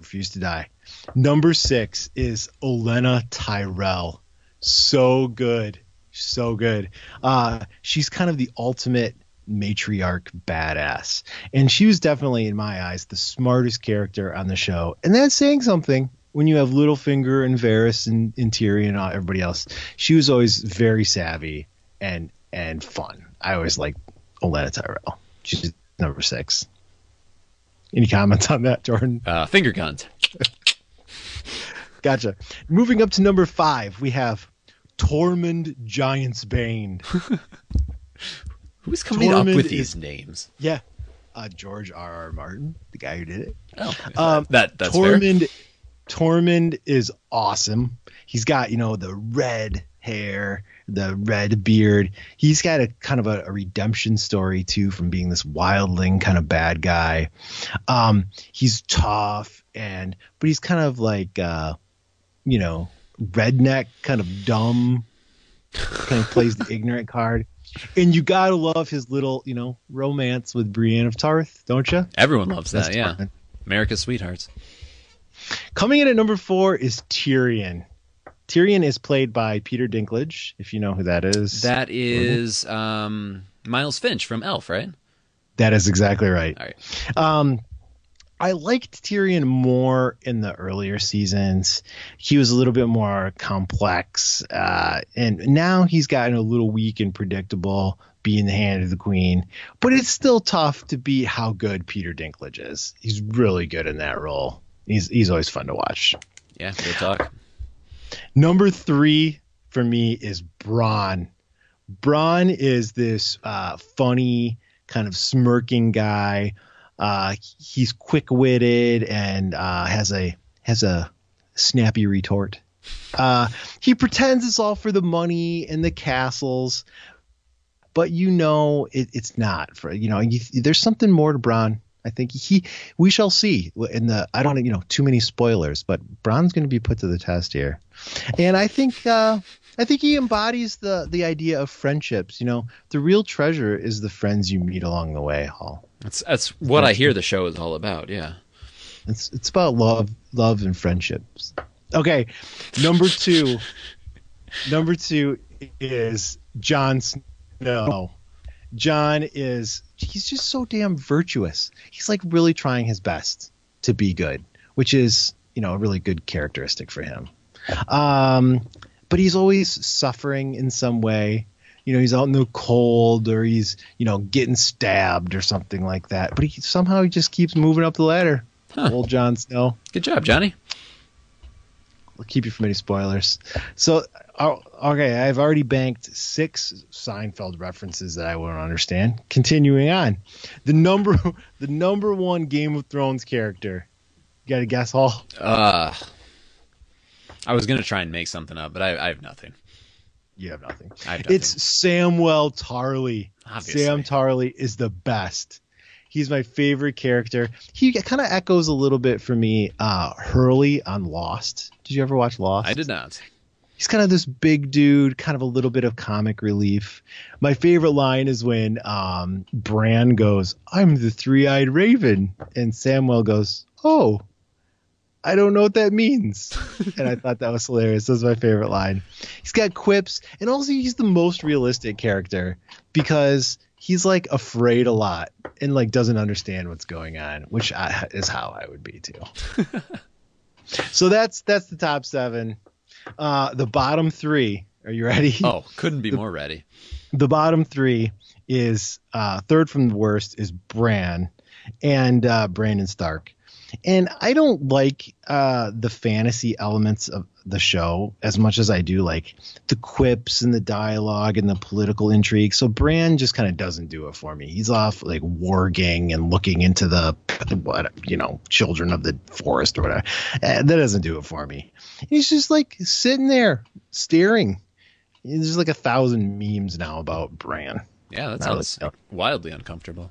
Refuse to die. Number six is Olenna Tyrell. So good. So good. Uh, she's kind of the ultimate matriarch badass. And she was definitely, in my eyes, the smartest character on the show. And that's saying something when you have Littlefinger and Varys and, and Tyrion and everybody else. She was always very savvy and and fun. I always like Olenna Tyrell. She's number six. Any comments on that, Jordan? Uh, finger guns. <laughs> Gotcha. Moving up to number five, we have Tormund Giantsbane. <laughs> Who's coming up Tormund with is- these names? Yeah. Uh, George R. R. Martin, the guy who did it. Oh, Um, that that's fair. Tormund, is awesome. He's got, you know, the red hair, the red beard. He's got a kind of a, a redemption story too from being this wildling kind of bad guy. Um, he's tough and but he's kind of like uh, you know, redneck, kind of dumb, kind of plays the ignorant card. And you gotta love his little, you know, romance with Brienne of Tarth, don't you? Everyone loves that. That's Yeah, Tormund. America's sweethearts. Coming in at number four is Tyrion. Tyrion is played by Peter Dinklage, if you know who that is. That is um, Miles Finch from Elf, right? that is exactly right. All right. Um, I liked Tyrion more in the earlier seasons. He was a little bit more complex, uh, and now he's gotten a little weak and predictable, being the hand of the queen. But it's still tough to beat how good Peter Dinklage is. He's really good in that role. He's he's always fun to watch. Yeah, good talk. Number three for me is Bronn. Bronn is this uh, funny, kind of smirking guy. Uh, he's quick witted and uh, has a has a snappy retort. Uh, he pretends it's all for the money and the castles, but you know it, it's not. For you know, you, there's something more to Bronn. I think he we shall see in the I don't you know too many spoilers, but Bronn's going to be put to the test here, and I think uh, I think he embodies the the idea of friendships. You know, the real treasure is the friends you meet along the way. Hall. That's that's what I hear the show is all about. Yeah. It's it's about love, love and friendships. Okay, number two. <laughs> number two is Jon Snow. Jon is he's just so damn virtuous. He's like really trying his best to be good, which is you know a really good characteristic for him. Um, but he's always suffering in some way. You know, he's out in the cold or he's you know getting stabbed or something like that. But he somehow he just keeps moving up the ladder. Old Jon Snow. Good job, Johnny. We'll keep you from any spoilers. So, uh, okay, I've already banked six Seinfeld references that I won't understand. Continuing on, the number, <laughs> the number one Game of Thrones character. You got to guess, Hall. Uh, I was gonna try and make something up, but I, I have nothing. You have nothing. I have nothing. It's Samwell Tarly. Obviously. Sam Tarly is the best. He's my favorite character. He kind of echoes a little bit for me. Uh, Hurley on Lost. Did you ever watch Lost? I did not. He's kind of this big dude, kind of a little bit of comic relief. My favorite line is when um, Bran goes, "I'm the three-eyed raven," and Samwell goes, "Oh, I don't know what that means." <laughs> and I thought that was hilarious. That was my favorite line. He's got quips, and also he's the most realistic character because he's like afraid a lot and like doesn't understand what's going on, which I, is how I would be too. <laughs> so that's that's the top seven. Uh, the bottom three. Are you ready? Oh, couldn't be more ready. The bottom three is uh, third from the worst is Bran and uh, Brandon Stark. And I don't like uh, the fantasy elements of the show as much as I do like the quips and the dialogue and the political intrigue. So Bran just kind of doesn't do it for me. He's off like warging and looking into the what you know children of the forest or whatever. Uh, that doesn't do it for me. He's just like sitting there staring. There's like a thousand memes now about Bran. Yeah, that sounds wildly uncomfortable.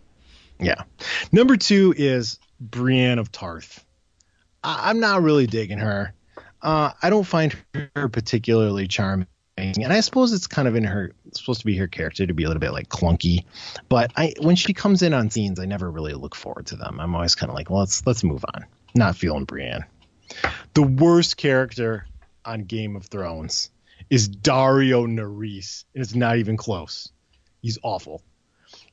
Yeah. Number two is Brienne of Tarth. I- I'm not really digging her. Uh, I don't find her particularly charming, and I suppose it's kind of in her supposed to be her character to be a little bit like clunky. But I when she comes in on scenes, I never really look forward to them. I'm always kind of like, well, let's let's move on. Not feeling Brienne. The worst character on Game of Thrones is Daario Naharis, and it's not even close. He's awful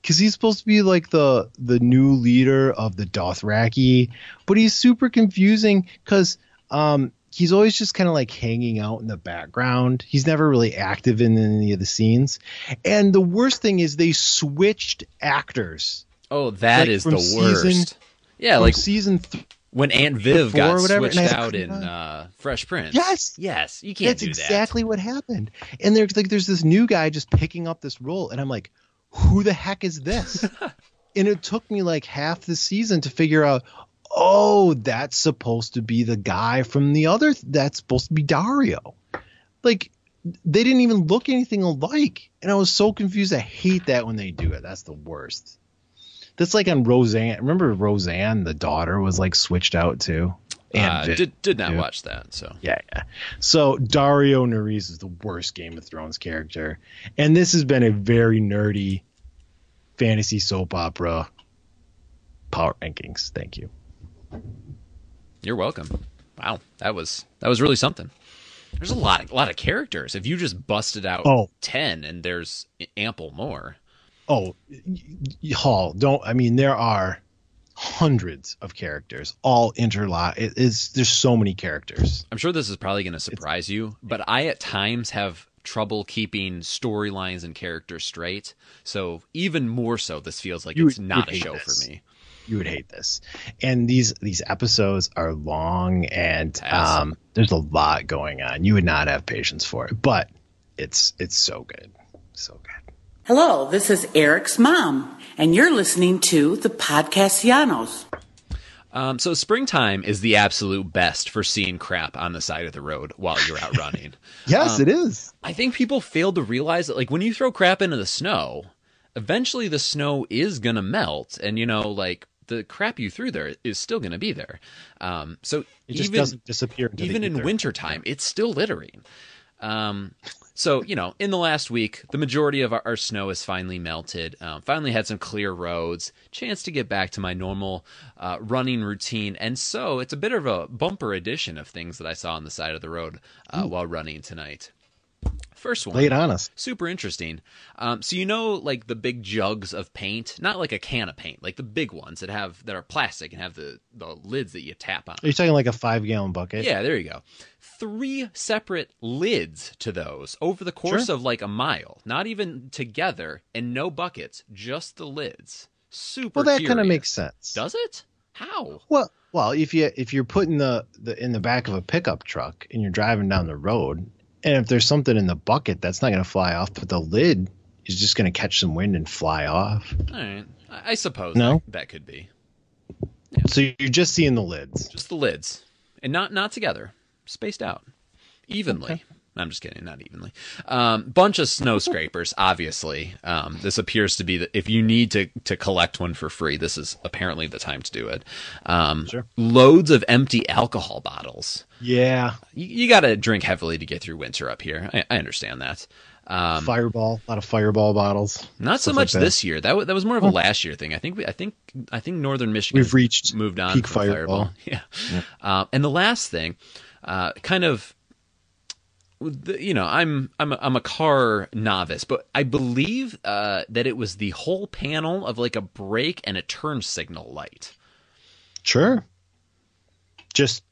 because he's supposed to be like the the new leader of the Dothraki, but he's super confusing because um, he's always just kind of like hanging out in the background. He's never really active in any of the scenes. And the worst thing is they switched actors. Oh, that Like, is the worst. season- yeah, like season th- when Aunt Viv got whatever, switched out in uh, Fresh Prince. Yes. yes, you can't That's exactly what happened. And there's like there's this new guy just picking up this role, and I'm like, who the heck is this? <laughs> and it took me like half the season to figure out. Oh, that's supposed to be the guy from the other. That's supposed to be Daario. Like they didn't even look anything alike, and I was so confused. I hate that when they do it. That's the worst. That's like on Roseanne. Remember Roseanne, the daughter was like switched out too. That. Uh, did did not too. watch that. So Yeah, yeah. So Daario Naharis is the worst Game of Thrones character, and this has been a very nerdy fantasy soap opera power rankings. Thank you. you're welcome. Wow, that was that was really something. There's a lot of, a lot of characters. If you just busted out Oh. ten, and there's ample more. Oh, Hall. Don't. I mean, there are hundreds of characters, all interlock. It is. There's so many characters. I'm sure this is probably going to surprise you, but I at times have trouble keeping storylines and characters straight. So even more so, this feels like You it's not a show this. for me. You would hate this. And these these episodes are long, and Yes. um, there's a lot going on. You would not have patience for it, but it's it's so good, so good. Hello, this is Eric's mom, and you're listening to the Podcastellanos. Um, so springtime is the absolute best for seeing crap on the side of the road while you're out running. <laughs> Yes, Um, it is. I think people fail to realize that, like, when you throw crap into the snow, eventually the snow is gonna melt, and you know, like the crap you threw there is still gonna be there. Um, so It just even, doesn't disappear into the even in ether. wintertime, it's still littering. Um, so you know, in the last week, the majority of our, our snow has finally melted. Um, finally had some clear roads, chance to get back to my normal uh, running routine, and so it's a bit of a bumper edition of things that I saw on the side of the road uh, while running tonight. First one. Lay it on us. Super interesting. Um, so you know, like the big jugs of paint, not like a can of paint, like the big ones that have that are plastic and have the the lids that you tap on. You're you talking like a five gallon bucket? Yeah, there you go. Three separate lids to those over the course Sure. of like a mile, not even together, and no buckets, just the lids. Super. Well, that kind of makes sense. Does it? How? Well, well, if you if you're putting the, the in the back of a pickup truck and you're driving down the road, and if there's something in the bucket, that's not going to fly off, but the lid is just going to catch some wind and fly off. All right, I, suppose No? that, that could be So you're just seeing the lids. just the lids, and not not together, spaced out evenly. I'm just kidding, not evenly. Um, bunch of snow scrapers, obviously. Um, this appears to be that if you need to to collect one for free, this is apparently the time to do it. Um, Sure. Loads of empty alcohol bottles. Yeah, You, you got to drink heavily to get through winter up here. I, I understand that. Um, fireball, a lot of fireball bottles. not so stuff like much this year. That wa- that was more of a last year thing. I think we, I think I think Northern Michigan We've reached moved on peak from fireball. <laughs> Yeah. Um, and the last thing, uh, kind of, the, you know, I'm I'm a, I'm a car novice, but I believe uh, that it was the whole panel of like a brake and a turn signal light, Sure. Just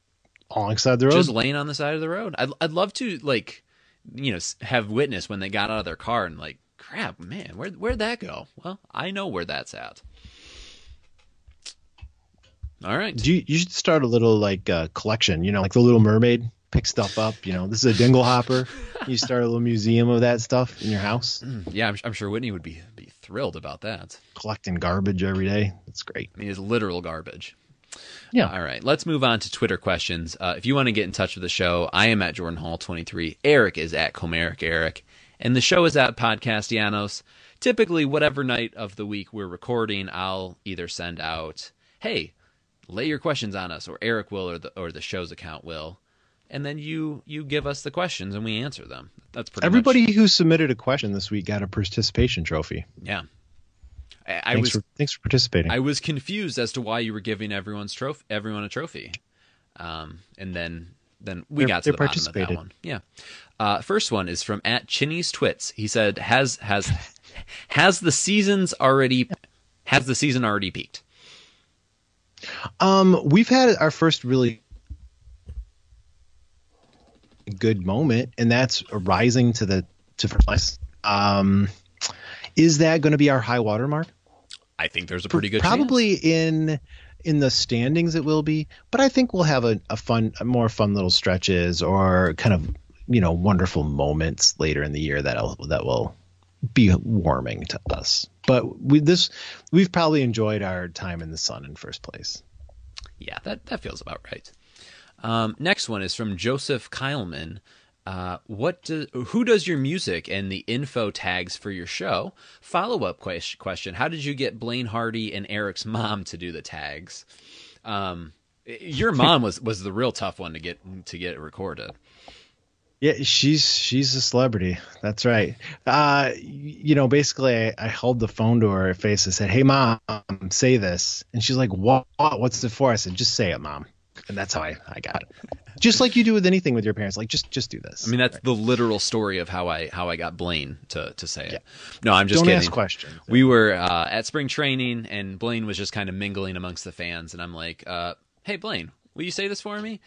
alongside the road. just laying on the side of the road. I'd I'd love to like, you know, have witness when they got out of their car and like, crap, man, where where'd that go? Well, I know where that's at. All right. Do you, you should start a little like uh, collection, you know, like the Little Mermaid. Pick stuff up, you know. This is a dingle hopper. You start a little museum of that stuff in your house, Yeah, I'm, I'm sure Whitney would be be thrilled about that. collecting garbage every day. That's great. I mean, it's literal garbage. Yeah. All right, let's move on to Twitter questions. Uh, if you want to get in touch with the show, I am at Jordan Hall 23. Eric is at Comerica Eric, and the show is at Podcastellanos. Typically, whatever night of the week we're recording, I'll either send out, "Hey, lay your questions on us," or Eric will, or the or the show's account will. and then you you give us the questions and we answer them. That's pretty Everybody much, who submitted a question this week got a participation trophy. yeah. I, was for thanks for participating. I was confused as to why you were giving everyone's trophy everyone a trophy, um, and then then we They're- got to the bottom of that one. Yeah. Uh, first one is from at Chinny's Twits. He said, "Has has has the seasons already has the season already peaked?" Um, we've had our first really good moment, and that's rising to the to first place. Um, is that going to be our high water mark? I think there's a pretty good Probably in in the standings it will be, but I think we'll have a, a fun, a more fun little stretches or kind of you know wonderful moments later in the year that'll that will be warming to us. But we this we've probably enjoyed our time in the sun in first place. Yeah, that, that feels about right. Um, next one is from Joseph Kyleman. Uh, what do, who does your music and the info tags for your show? Follow up question: How did you get Blaine Hardy and Eric's mom to do the tags? Um, your <laughs> mom was was the real tough one to get to get it recorded. Yeah, she's she's a celebrity. That's right. Uh, you know, basically, I, I held the phone to her face and said, "Hey, mom, say this," and she's like, "What? What's it for?" I said, "Just say it, mom," and that's how I, I got it. Just like you do with anything with your parents, like just just do this. I mean, that's the literal story of how I how I got Blaine to to say it. Yeah. No, I'm just Don't kidding. ask questions. We were uh, at spring training, and Blaine was just kind of mingling amongst the fans, and I'm like, uh, "Hey, Blaine, will you say this for me?"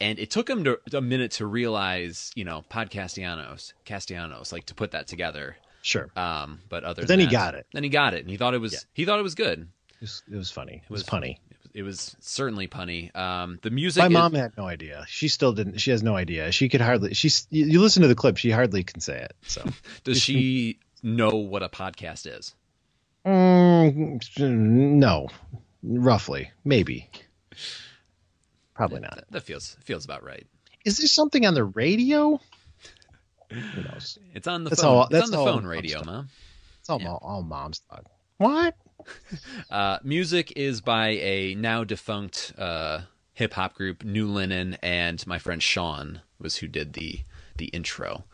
And it took him to, a minute to realize, you know, Podcastellanos, Castellanos, like to put that together. Sure. Um, but other But then he that- got it. Then he got it, and he thought it was he thought it was good. It was, it was funny. It was, punny. It was certainly punny. Um, the music. My is- mom had no idea. She still didn't. She has no idea. She could hardly. She's. You, listen to the clip. She hardly can say it. So. <laughs> does she know what a podcast is? Mm, no, roughly, maybe. Probably not. That, that feels feels about right. Is there something on the radio? Who knows? It's on the That's phone. all- it's on the all phone radio, mom. It's all, all, all mom's talk. What? <laughs> Uh, music is by a now defunct uh, hip hop group, New Linen, and my friend Sean was who did the the intro.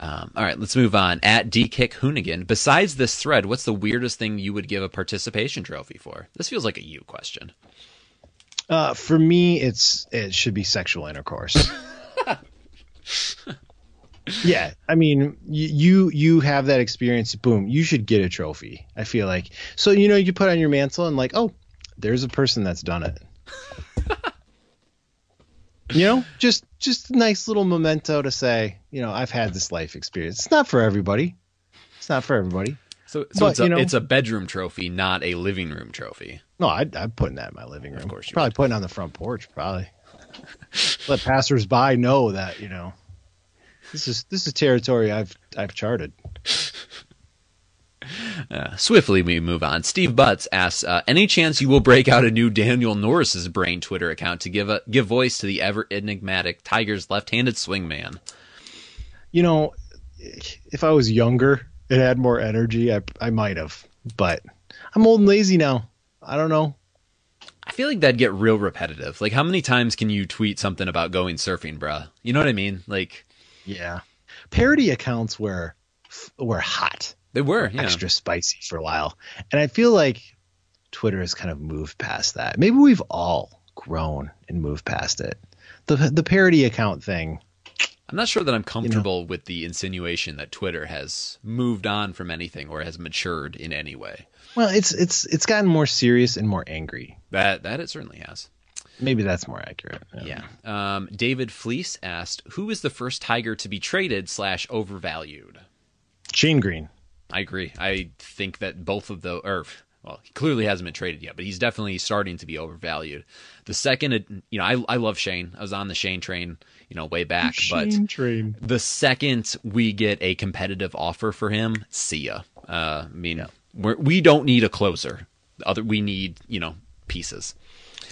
Um, all right, let's move on. At dkick Hoonigan. Besides this thread, what's the weirdest thing you would give a participation trophy for? This feels like a you question. Uh, for me, it's it should be sexual intercourse. <laughs> yeah, I mean, you, you have that experience. Boom, you should get a trophy. I feel like so. You know, you put on your mantle and like, oh, there's a person that's done it. <laughs> you know, just just a nice little memento to say, you know, I've had this life experience. It's not for everybody. It's not for everybody. So, so But, it's, a, you know- it's a bedroom trophy, not a living room trophy. No, I'd, I'm putting that in my living room. Of course you probably putting it on the front porch. Probably let passersby know that you know this is this is territory I've I've charted. <laughs> Uh, swiftly, we move on. Steve Butts asks, uh, "Any chance you will break out a new Daniel Norris's brain Twitter account to give a give voice to the ever enigmatic Tigers left-handed swingman?" You know, if I was younger and had more energy, I I might have. But I'm old and lazy now. I don't know. I feel like that'd get real repetitive. Like, how many times can you tweet something about going surfing, bruh? You know what I mean? Like, Yeah, parody accounts were were hot. They were yeah. extra spicy for a while, and I feel like Twitter has kind of moved past that. Maybe we've all grown and moved past it. The the parody account thing. I'm not sure that I'm comfortable with the insinuation that Twitter has moved on from anything or has matured in any way. Well, it's it's it's gotten more serious and more angry. That that it certainly has. Maybe that's more accurate. Yeah. Um, David Fleece asked, "Who is the first Tiger to be traded slash overvalued?" Shane Greene. I agree. I think that both of those, or well, he clearly hasn't been traded yet, but he's definitely starting to be overvalued. The second, you know, I I love Shane. I was on the Shane train, you know, way back. Shane but train. the second we get a competitive offer for him, see ya. Uh, I mean, we're, we don't need a closer. Other, we need you know pieces.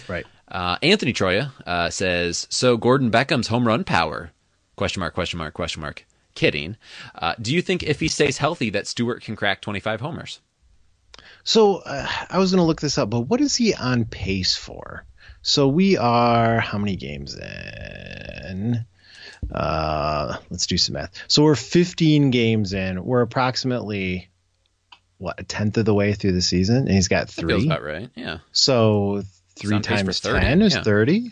Right. Uh, Anthony Troya uh, says, "So Gordon Beckham's home run power?" Question mark? Question mark? Question mark? Kidding. Uh, do you think if he stays healthy that Stewart can crack 25 homers? So uh, I was going to look this up, but what is he on pace for? So we are how many games in? Uh, let's do some math. So we're 15 games in. We're approximately what a tenth of the way through the season, and he's got That feels three. about right. Yeah. So three on pace for times 30, ten is yeah. 30.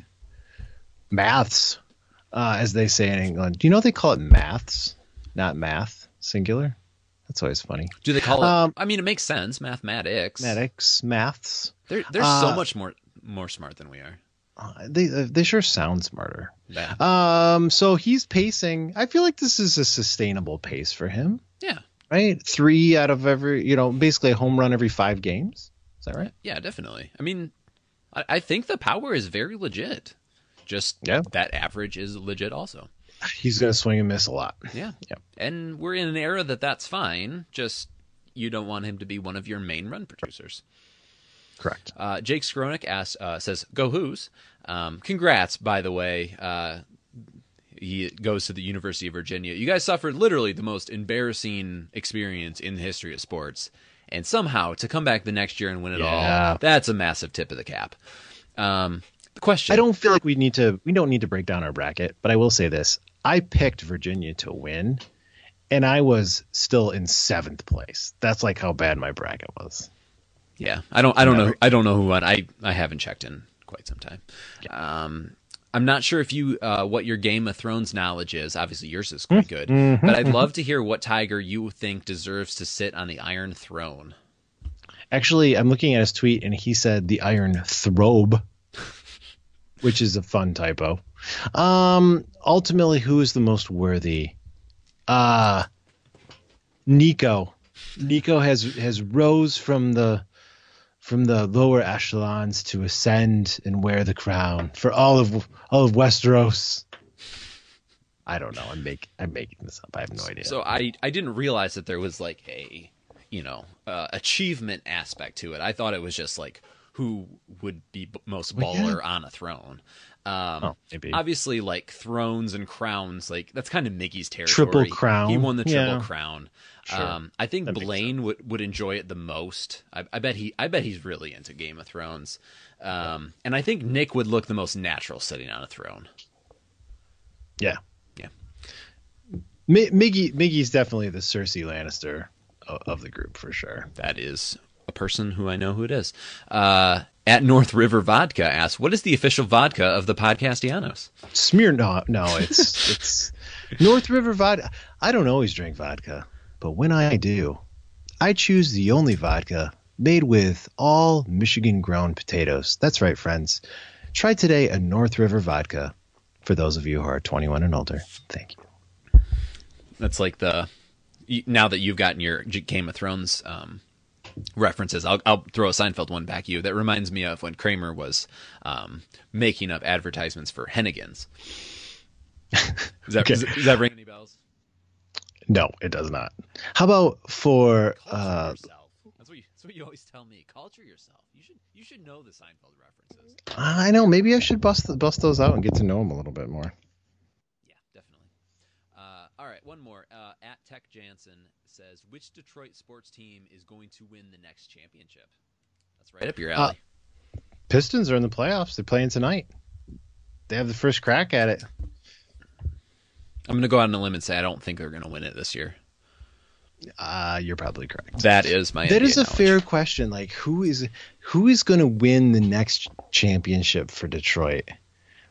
Maths, uh, as they say in England. Do you know they call it maths, not math, singular? That's always funny. Do they call it? Um, I mean, it makes sense. Mathematics. Mathematics, maths. They're they're so Uh, much more more smart than we are. Uh, they they sure sound smarter. Yeah. Um, so he's pacing. I feel like this is a sustainable pace for him, yeah. right? Three out of every, you know, basically a home run every five games. Is that right? Yeah, definitely. I mean, I, I think the power is very legit. Just Yeah. that average is legit also. He's going to swing and miss a lot. Yeah. Yep. And we're in an era that that's fine. Just you don't want him to be one of your main run producers. Correct. Uh, Jake Skronik asks, uh, says, "Go Hoos." Um, congrats, by the way. Uh, he goes to the University of Virginia. You guys suffered literally the most embarrassing experience in the history of sports, and somehow to come back the next year and win it Yeah. all—that's a massive tip of the cap. Um, the question: I don't feel like we need to. We don't need to break down our bracket, but I will say this: I picked Virginia to win, and I was still in seventh place. That's like how bad my bracket was. Yeah, I don't. I don't know. I don't know who won. I I haven't checked in quite some time. Um, I'm not sure if you uh, what your Game of Thrones knowledge is. Obviously, yours is quite good, Mm-hmm. but I'd love to hear what tiger you think deserves to sit on the Iron Throne. Actually, I'm looking at his tweet, and he said the Iron Throbe, which is a fun typo. Um, ultimately, who is the most worthy? Uh Niko. Niko has has rose from the from the lower echelons to ascend and wear the crown for all of all of Westeros. I don't know. I'm make I'm making this up. I have no idea. So I I didn't realize that there was like a you know uh, achievement aspect to it. I thought it was just like who would be most baller yeah. on a throne. Um, Oh, maybe. obviously, like thrones and crowns, like that's kind of Miggy's territory. Triple crown. He won the triple Yeah. crown. Sure. Um, I think That Blaine would, would enjoy it the most. I, I bet he I bet he's really into Game of Thrones. Um, and I think Nick would look the most natural sitting on a throne. yeah. Yeah. Mi- Miggy Miggy's definitely the Cersei Lannister of, of the group for sure. That is a person who I know who it is. Uh, at North River Vodka asks, "What is the official vodka of the Podcastellanos?" Smear no no it's it's <laughs> North River vodka. I don't always drink vodka, but when I do, I choose the only vodka made with all Michigan grown potatoes. That's right, friends. Try today a North River vodka for those of you who are 21 and older. Thank you. That's like the now that you've gotten your Game of Thrones um, references. I'll, I'll throw a Seinfeld one back at you. That reminds me of when Kramer was um, making up advertisements for Hennigan's. Does that, <laughs> Okay. does, does that ring any? No, it does not. How about for uh yourself. That's what, you, that's what you always tell me. Culture yourself. You should you should know the Seinfeld references. I know maybe I should bust bust those out and get to know them a little bit more. Yeah, definitely. Uh, all right, one more. Uh, at Tech Jansen says, which Detroit sports team is going to win the next championship? That's right up your alley. Pistons are in the playoffs. They're playing tonight. They have the first crack at it. I'm going to go out on a limb and say I don't think they're going to win it this year. Uh, you're probably correct. That is my. That NBA is a knowledge. fair question. Like who is who is going to win the next championship for Detroit?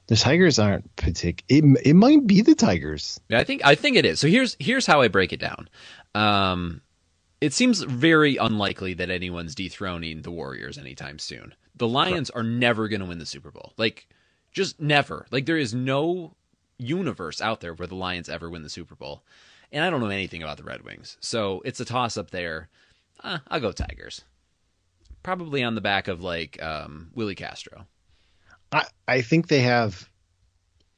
The Tigers aren't partic. It it might be the Tigers. Yeah, I think I think it is. So here's here's how I break it down. Um, it seems very unlikely that anyone's dethroning the Warriors anytime soon. The Lions are never going to win the Super Bowl. Like, just never. Like, there is no universe out there where the Lions ever win the Super Bowl. And I don't know anything about the Red Wings, so it's a toss up there. Uh, I'll go Tigers. Probably on the back of like um, Willi Castro. I I think they have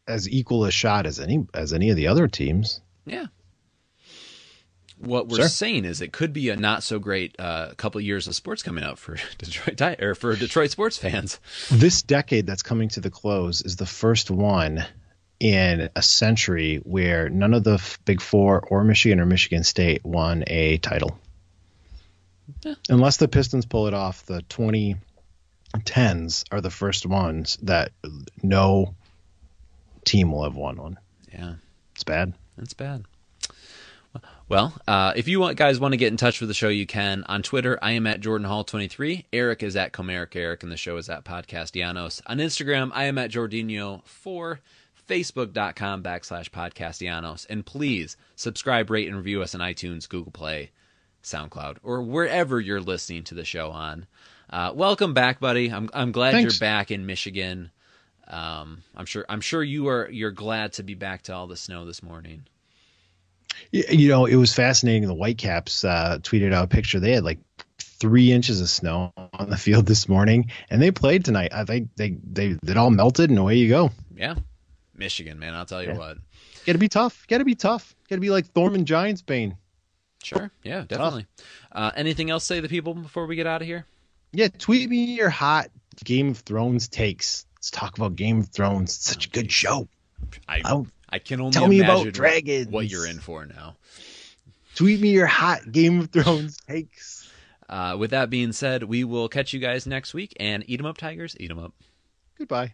as equal a shot as any as any of the other teams. Yeah. What we're Sure. saying is it could be a not so great uh, couple years of sports coming up for <laughs> Detroit or for Detroit sports fans. This decade that's coming to the close is the first one in a century where none of the big four or Michigan or Michigan State won a title. Unless the Pistons pull it off, the 2010s are the first ones that no team will have won one. Yeah, it's bad. It's bad. Well, uh, if you want, guys want to get in touch with the show, you can on Twitter. I am at Jordan Hall twenty three. Eric is at Comerica Eric, and the show is at Podcastellanos. On Instagram, I am at Jordinho four. Facebook.com backslash Podcastellanos, and please subscribe, rate, and review us on iTunes, Google Play, SoundCloud, or wherever you're listening to the show on. Uh, welcome back, buddy. I'm I'm glad Thanks. you're back in Michigan. Um, I'm sure I'm sure you are you're glad to be back to all the snow this morning. You know, it was fascinating. The Whitecaps uh, tweeted out a picture. They had like three inches of snow on the field this morning, and they played tonight. I think they they it all melted, and away you go. Yeah, Michigan, man. I'll tell you Yeah. what. Got to be tough. Got to be tough. Got to be like Tormund Giantsbane. Sure. Yeah, definitely. Uh, anything else say to the people before we get out of here? Yeah, tweet me your hot Game of Thrones takes. Let's talk about Game of Thrones. It's such a good show. I Oh, I can only tell me about what- dragons. What you're in for now. Tweet me your hot Game of Thrones <laughs> takes. Uh, with that being said, we will catch you guys next week and eat 'em up, Tigers. Eat 'em up. Goodbye.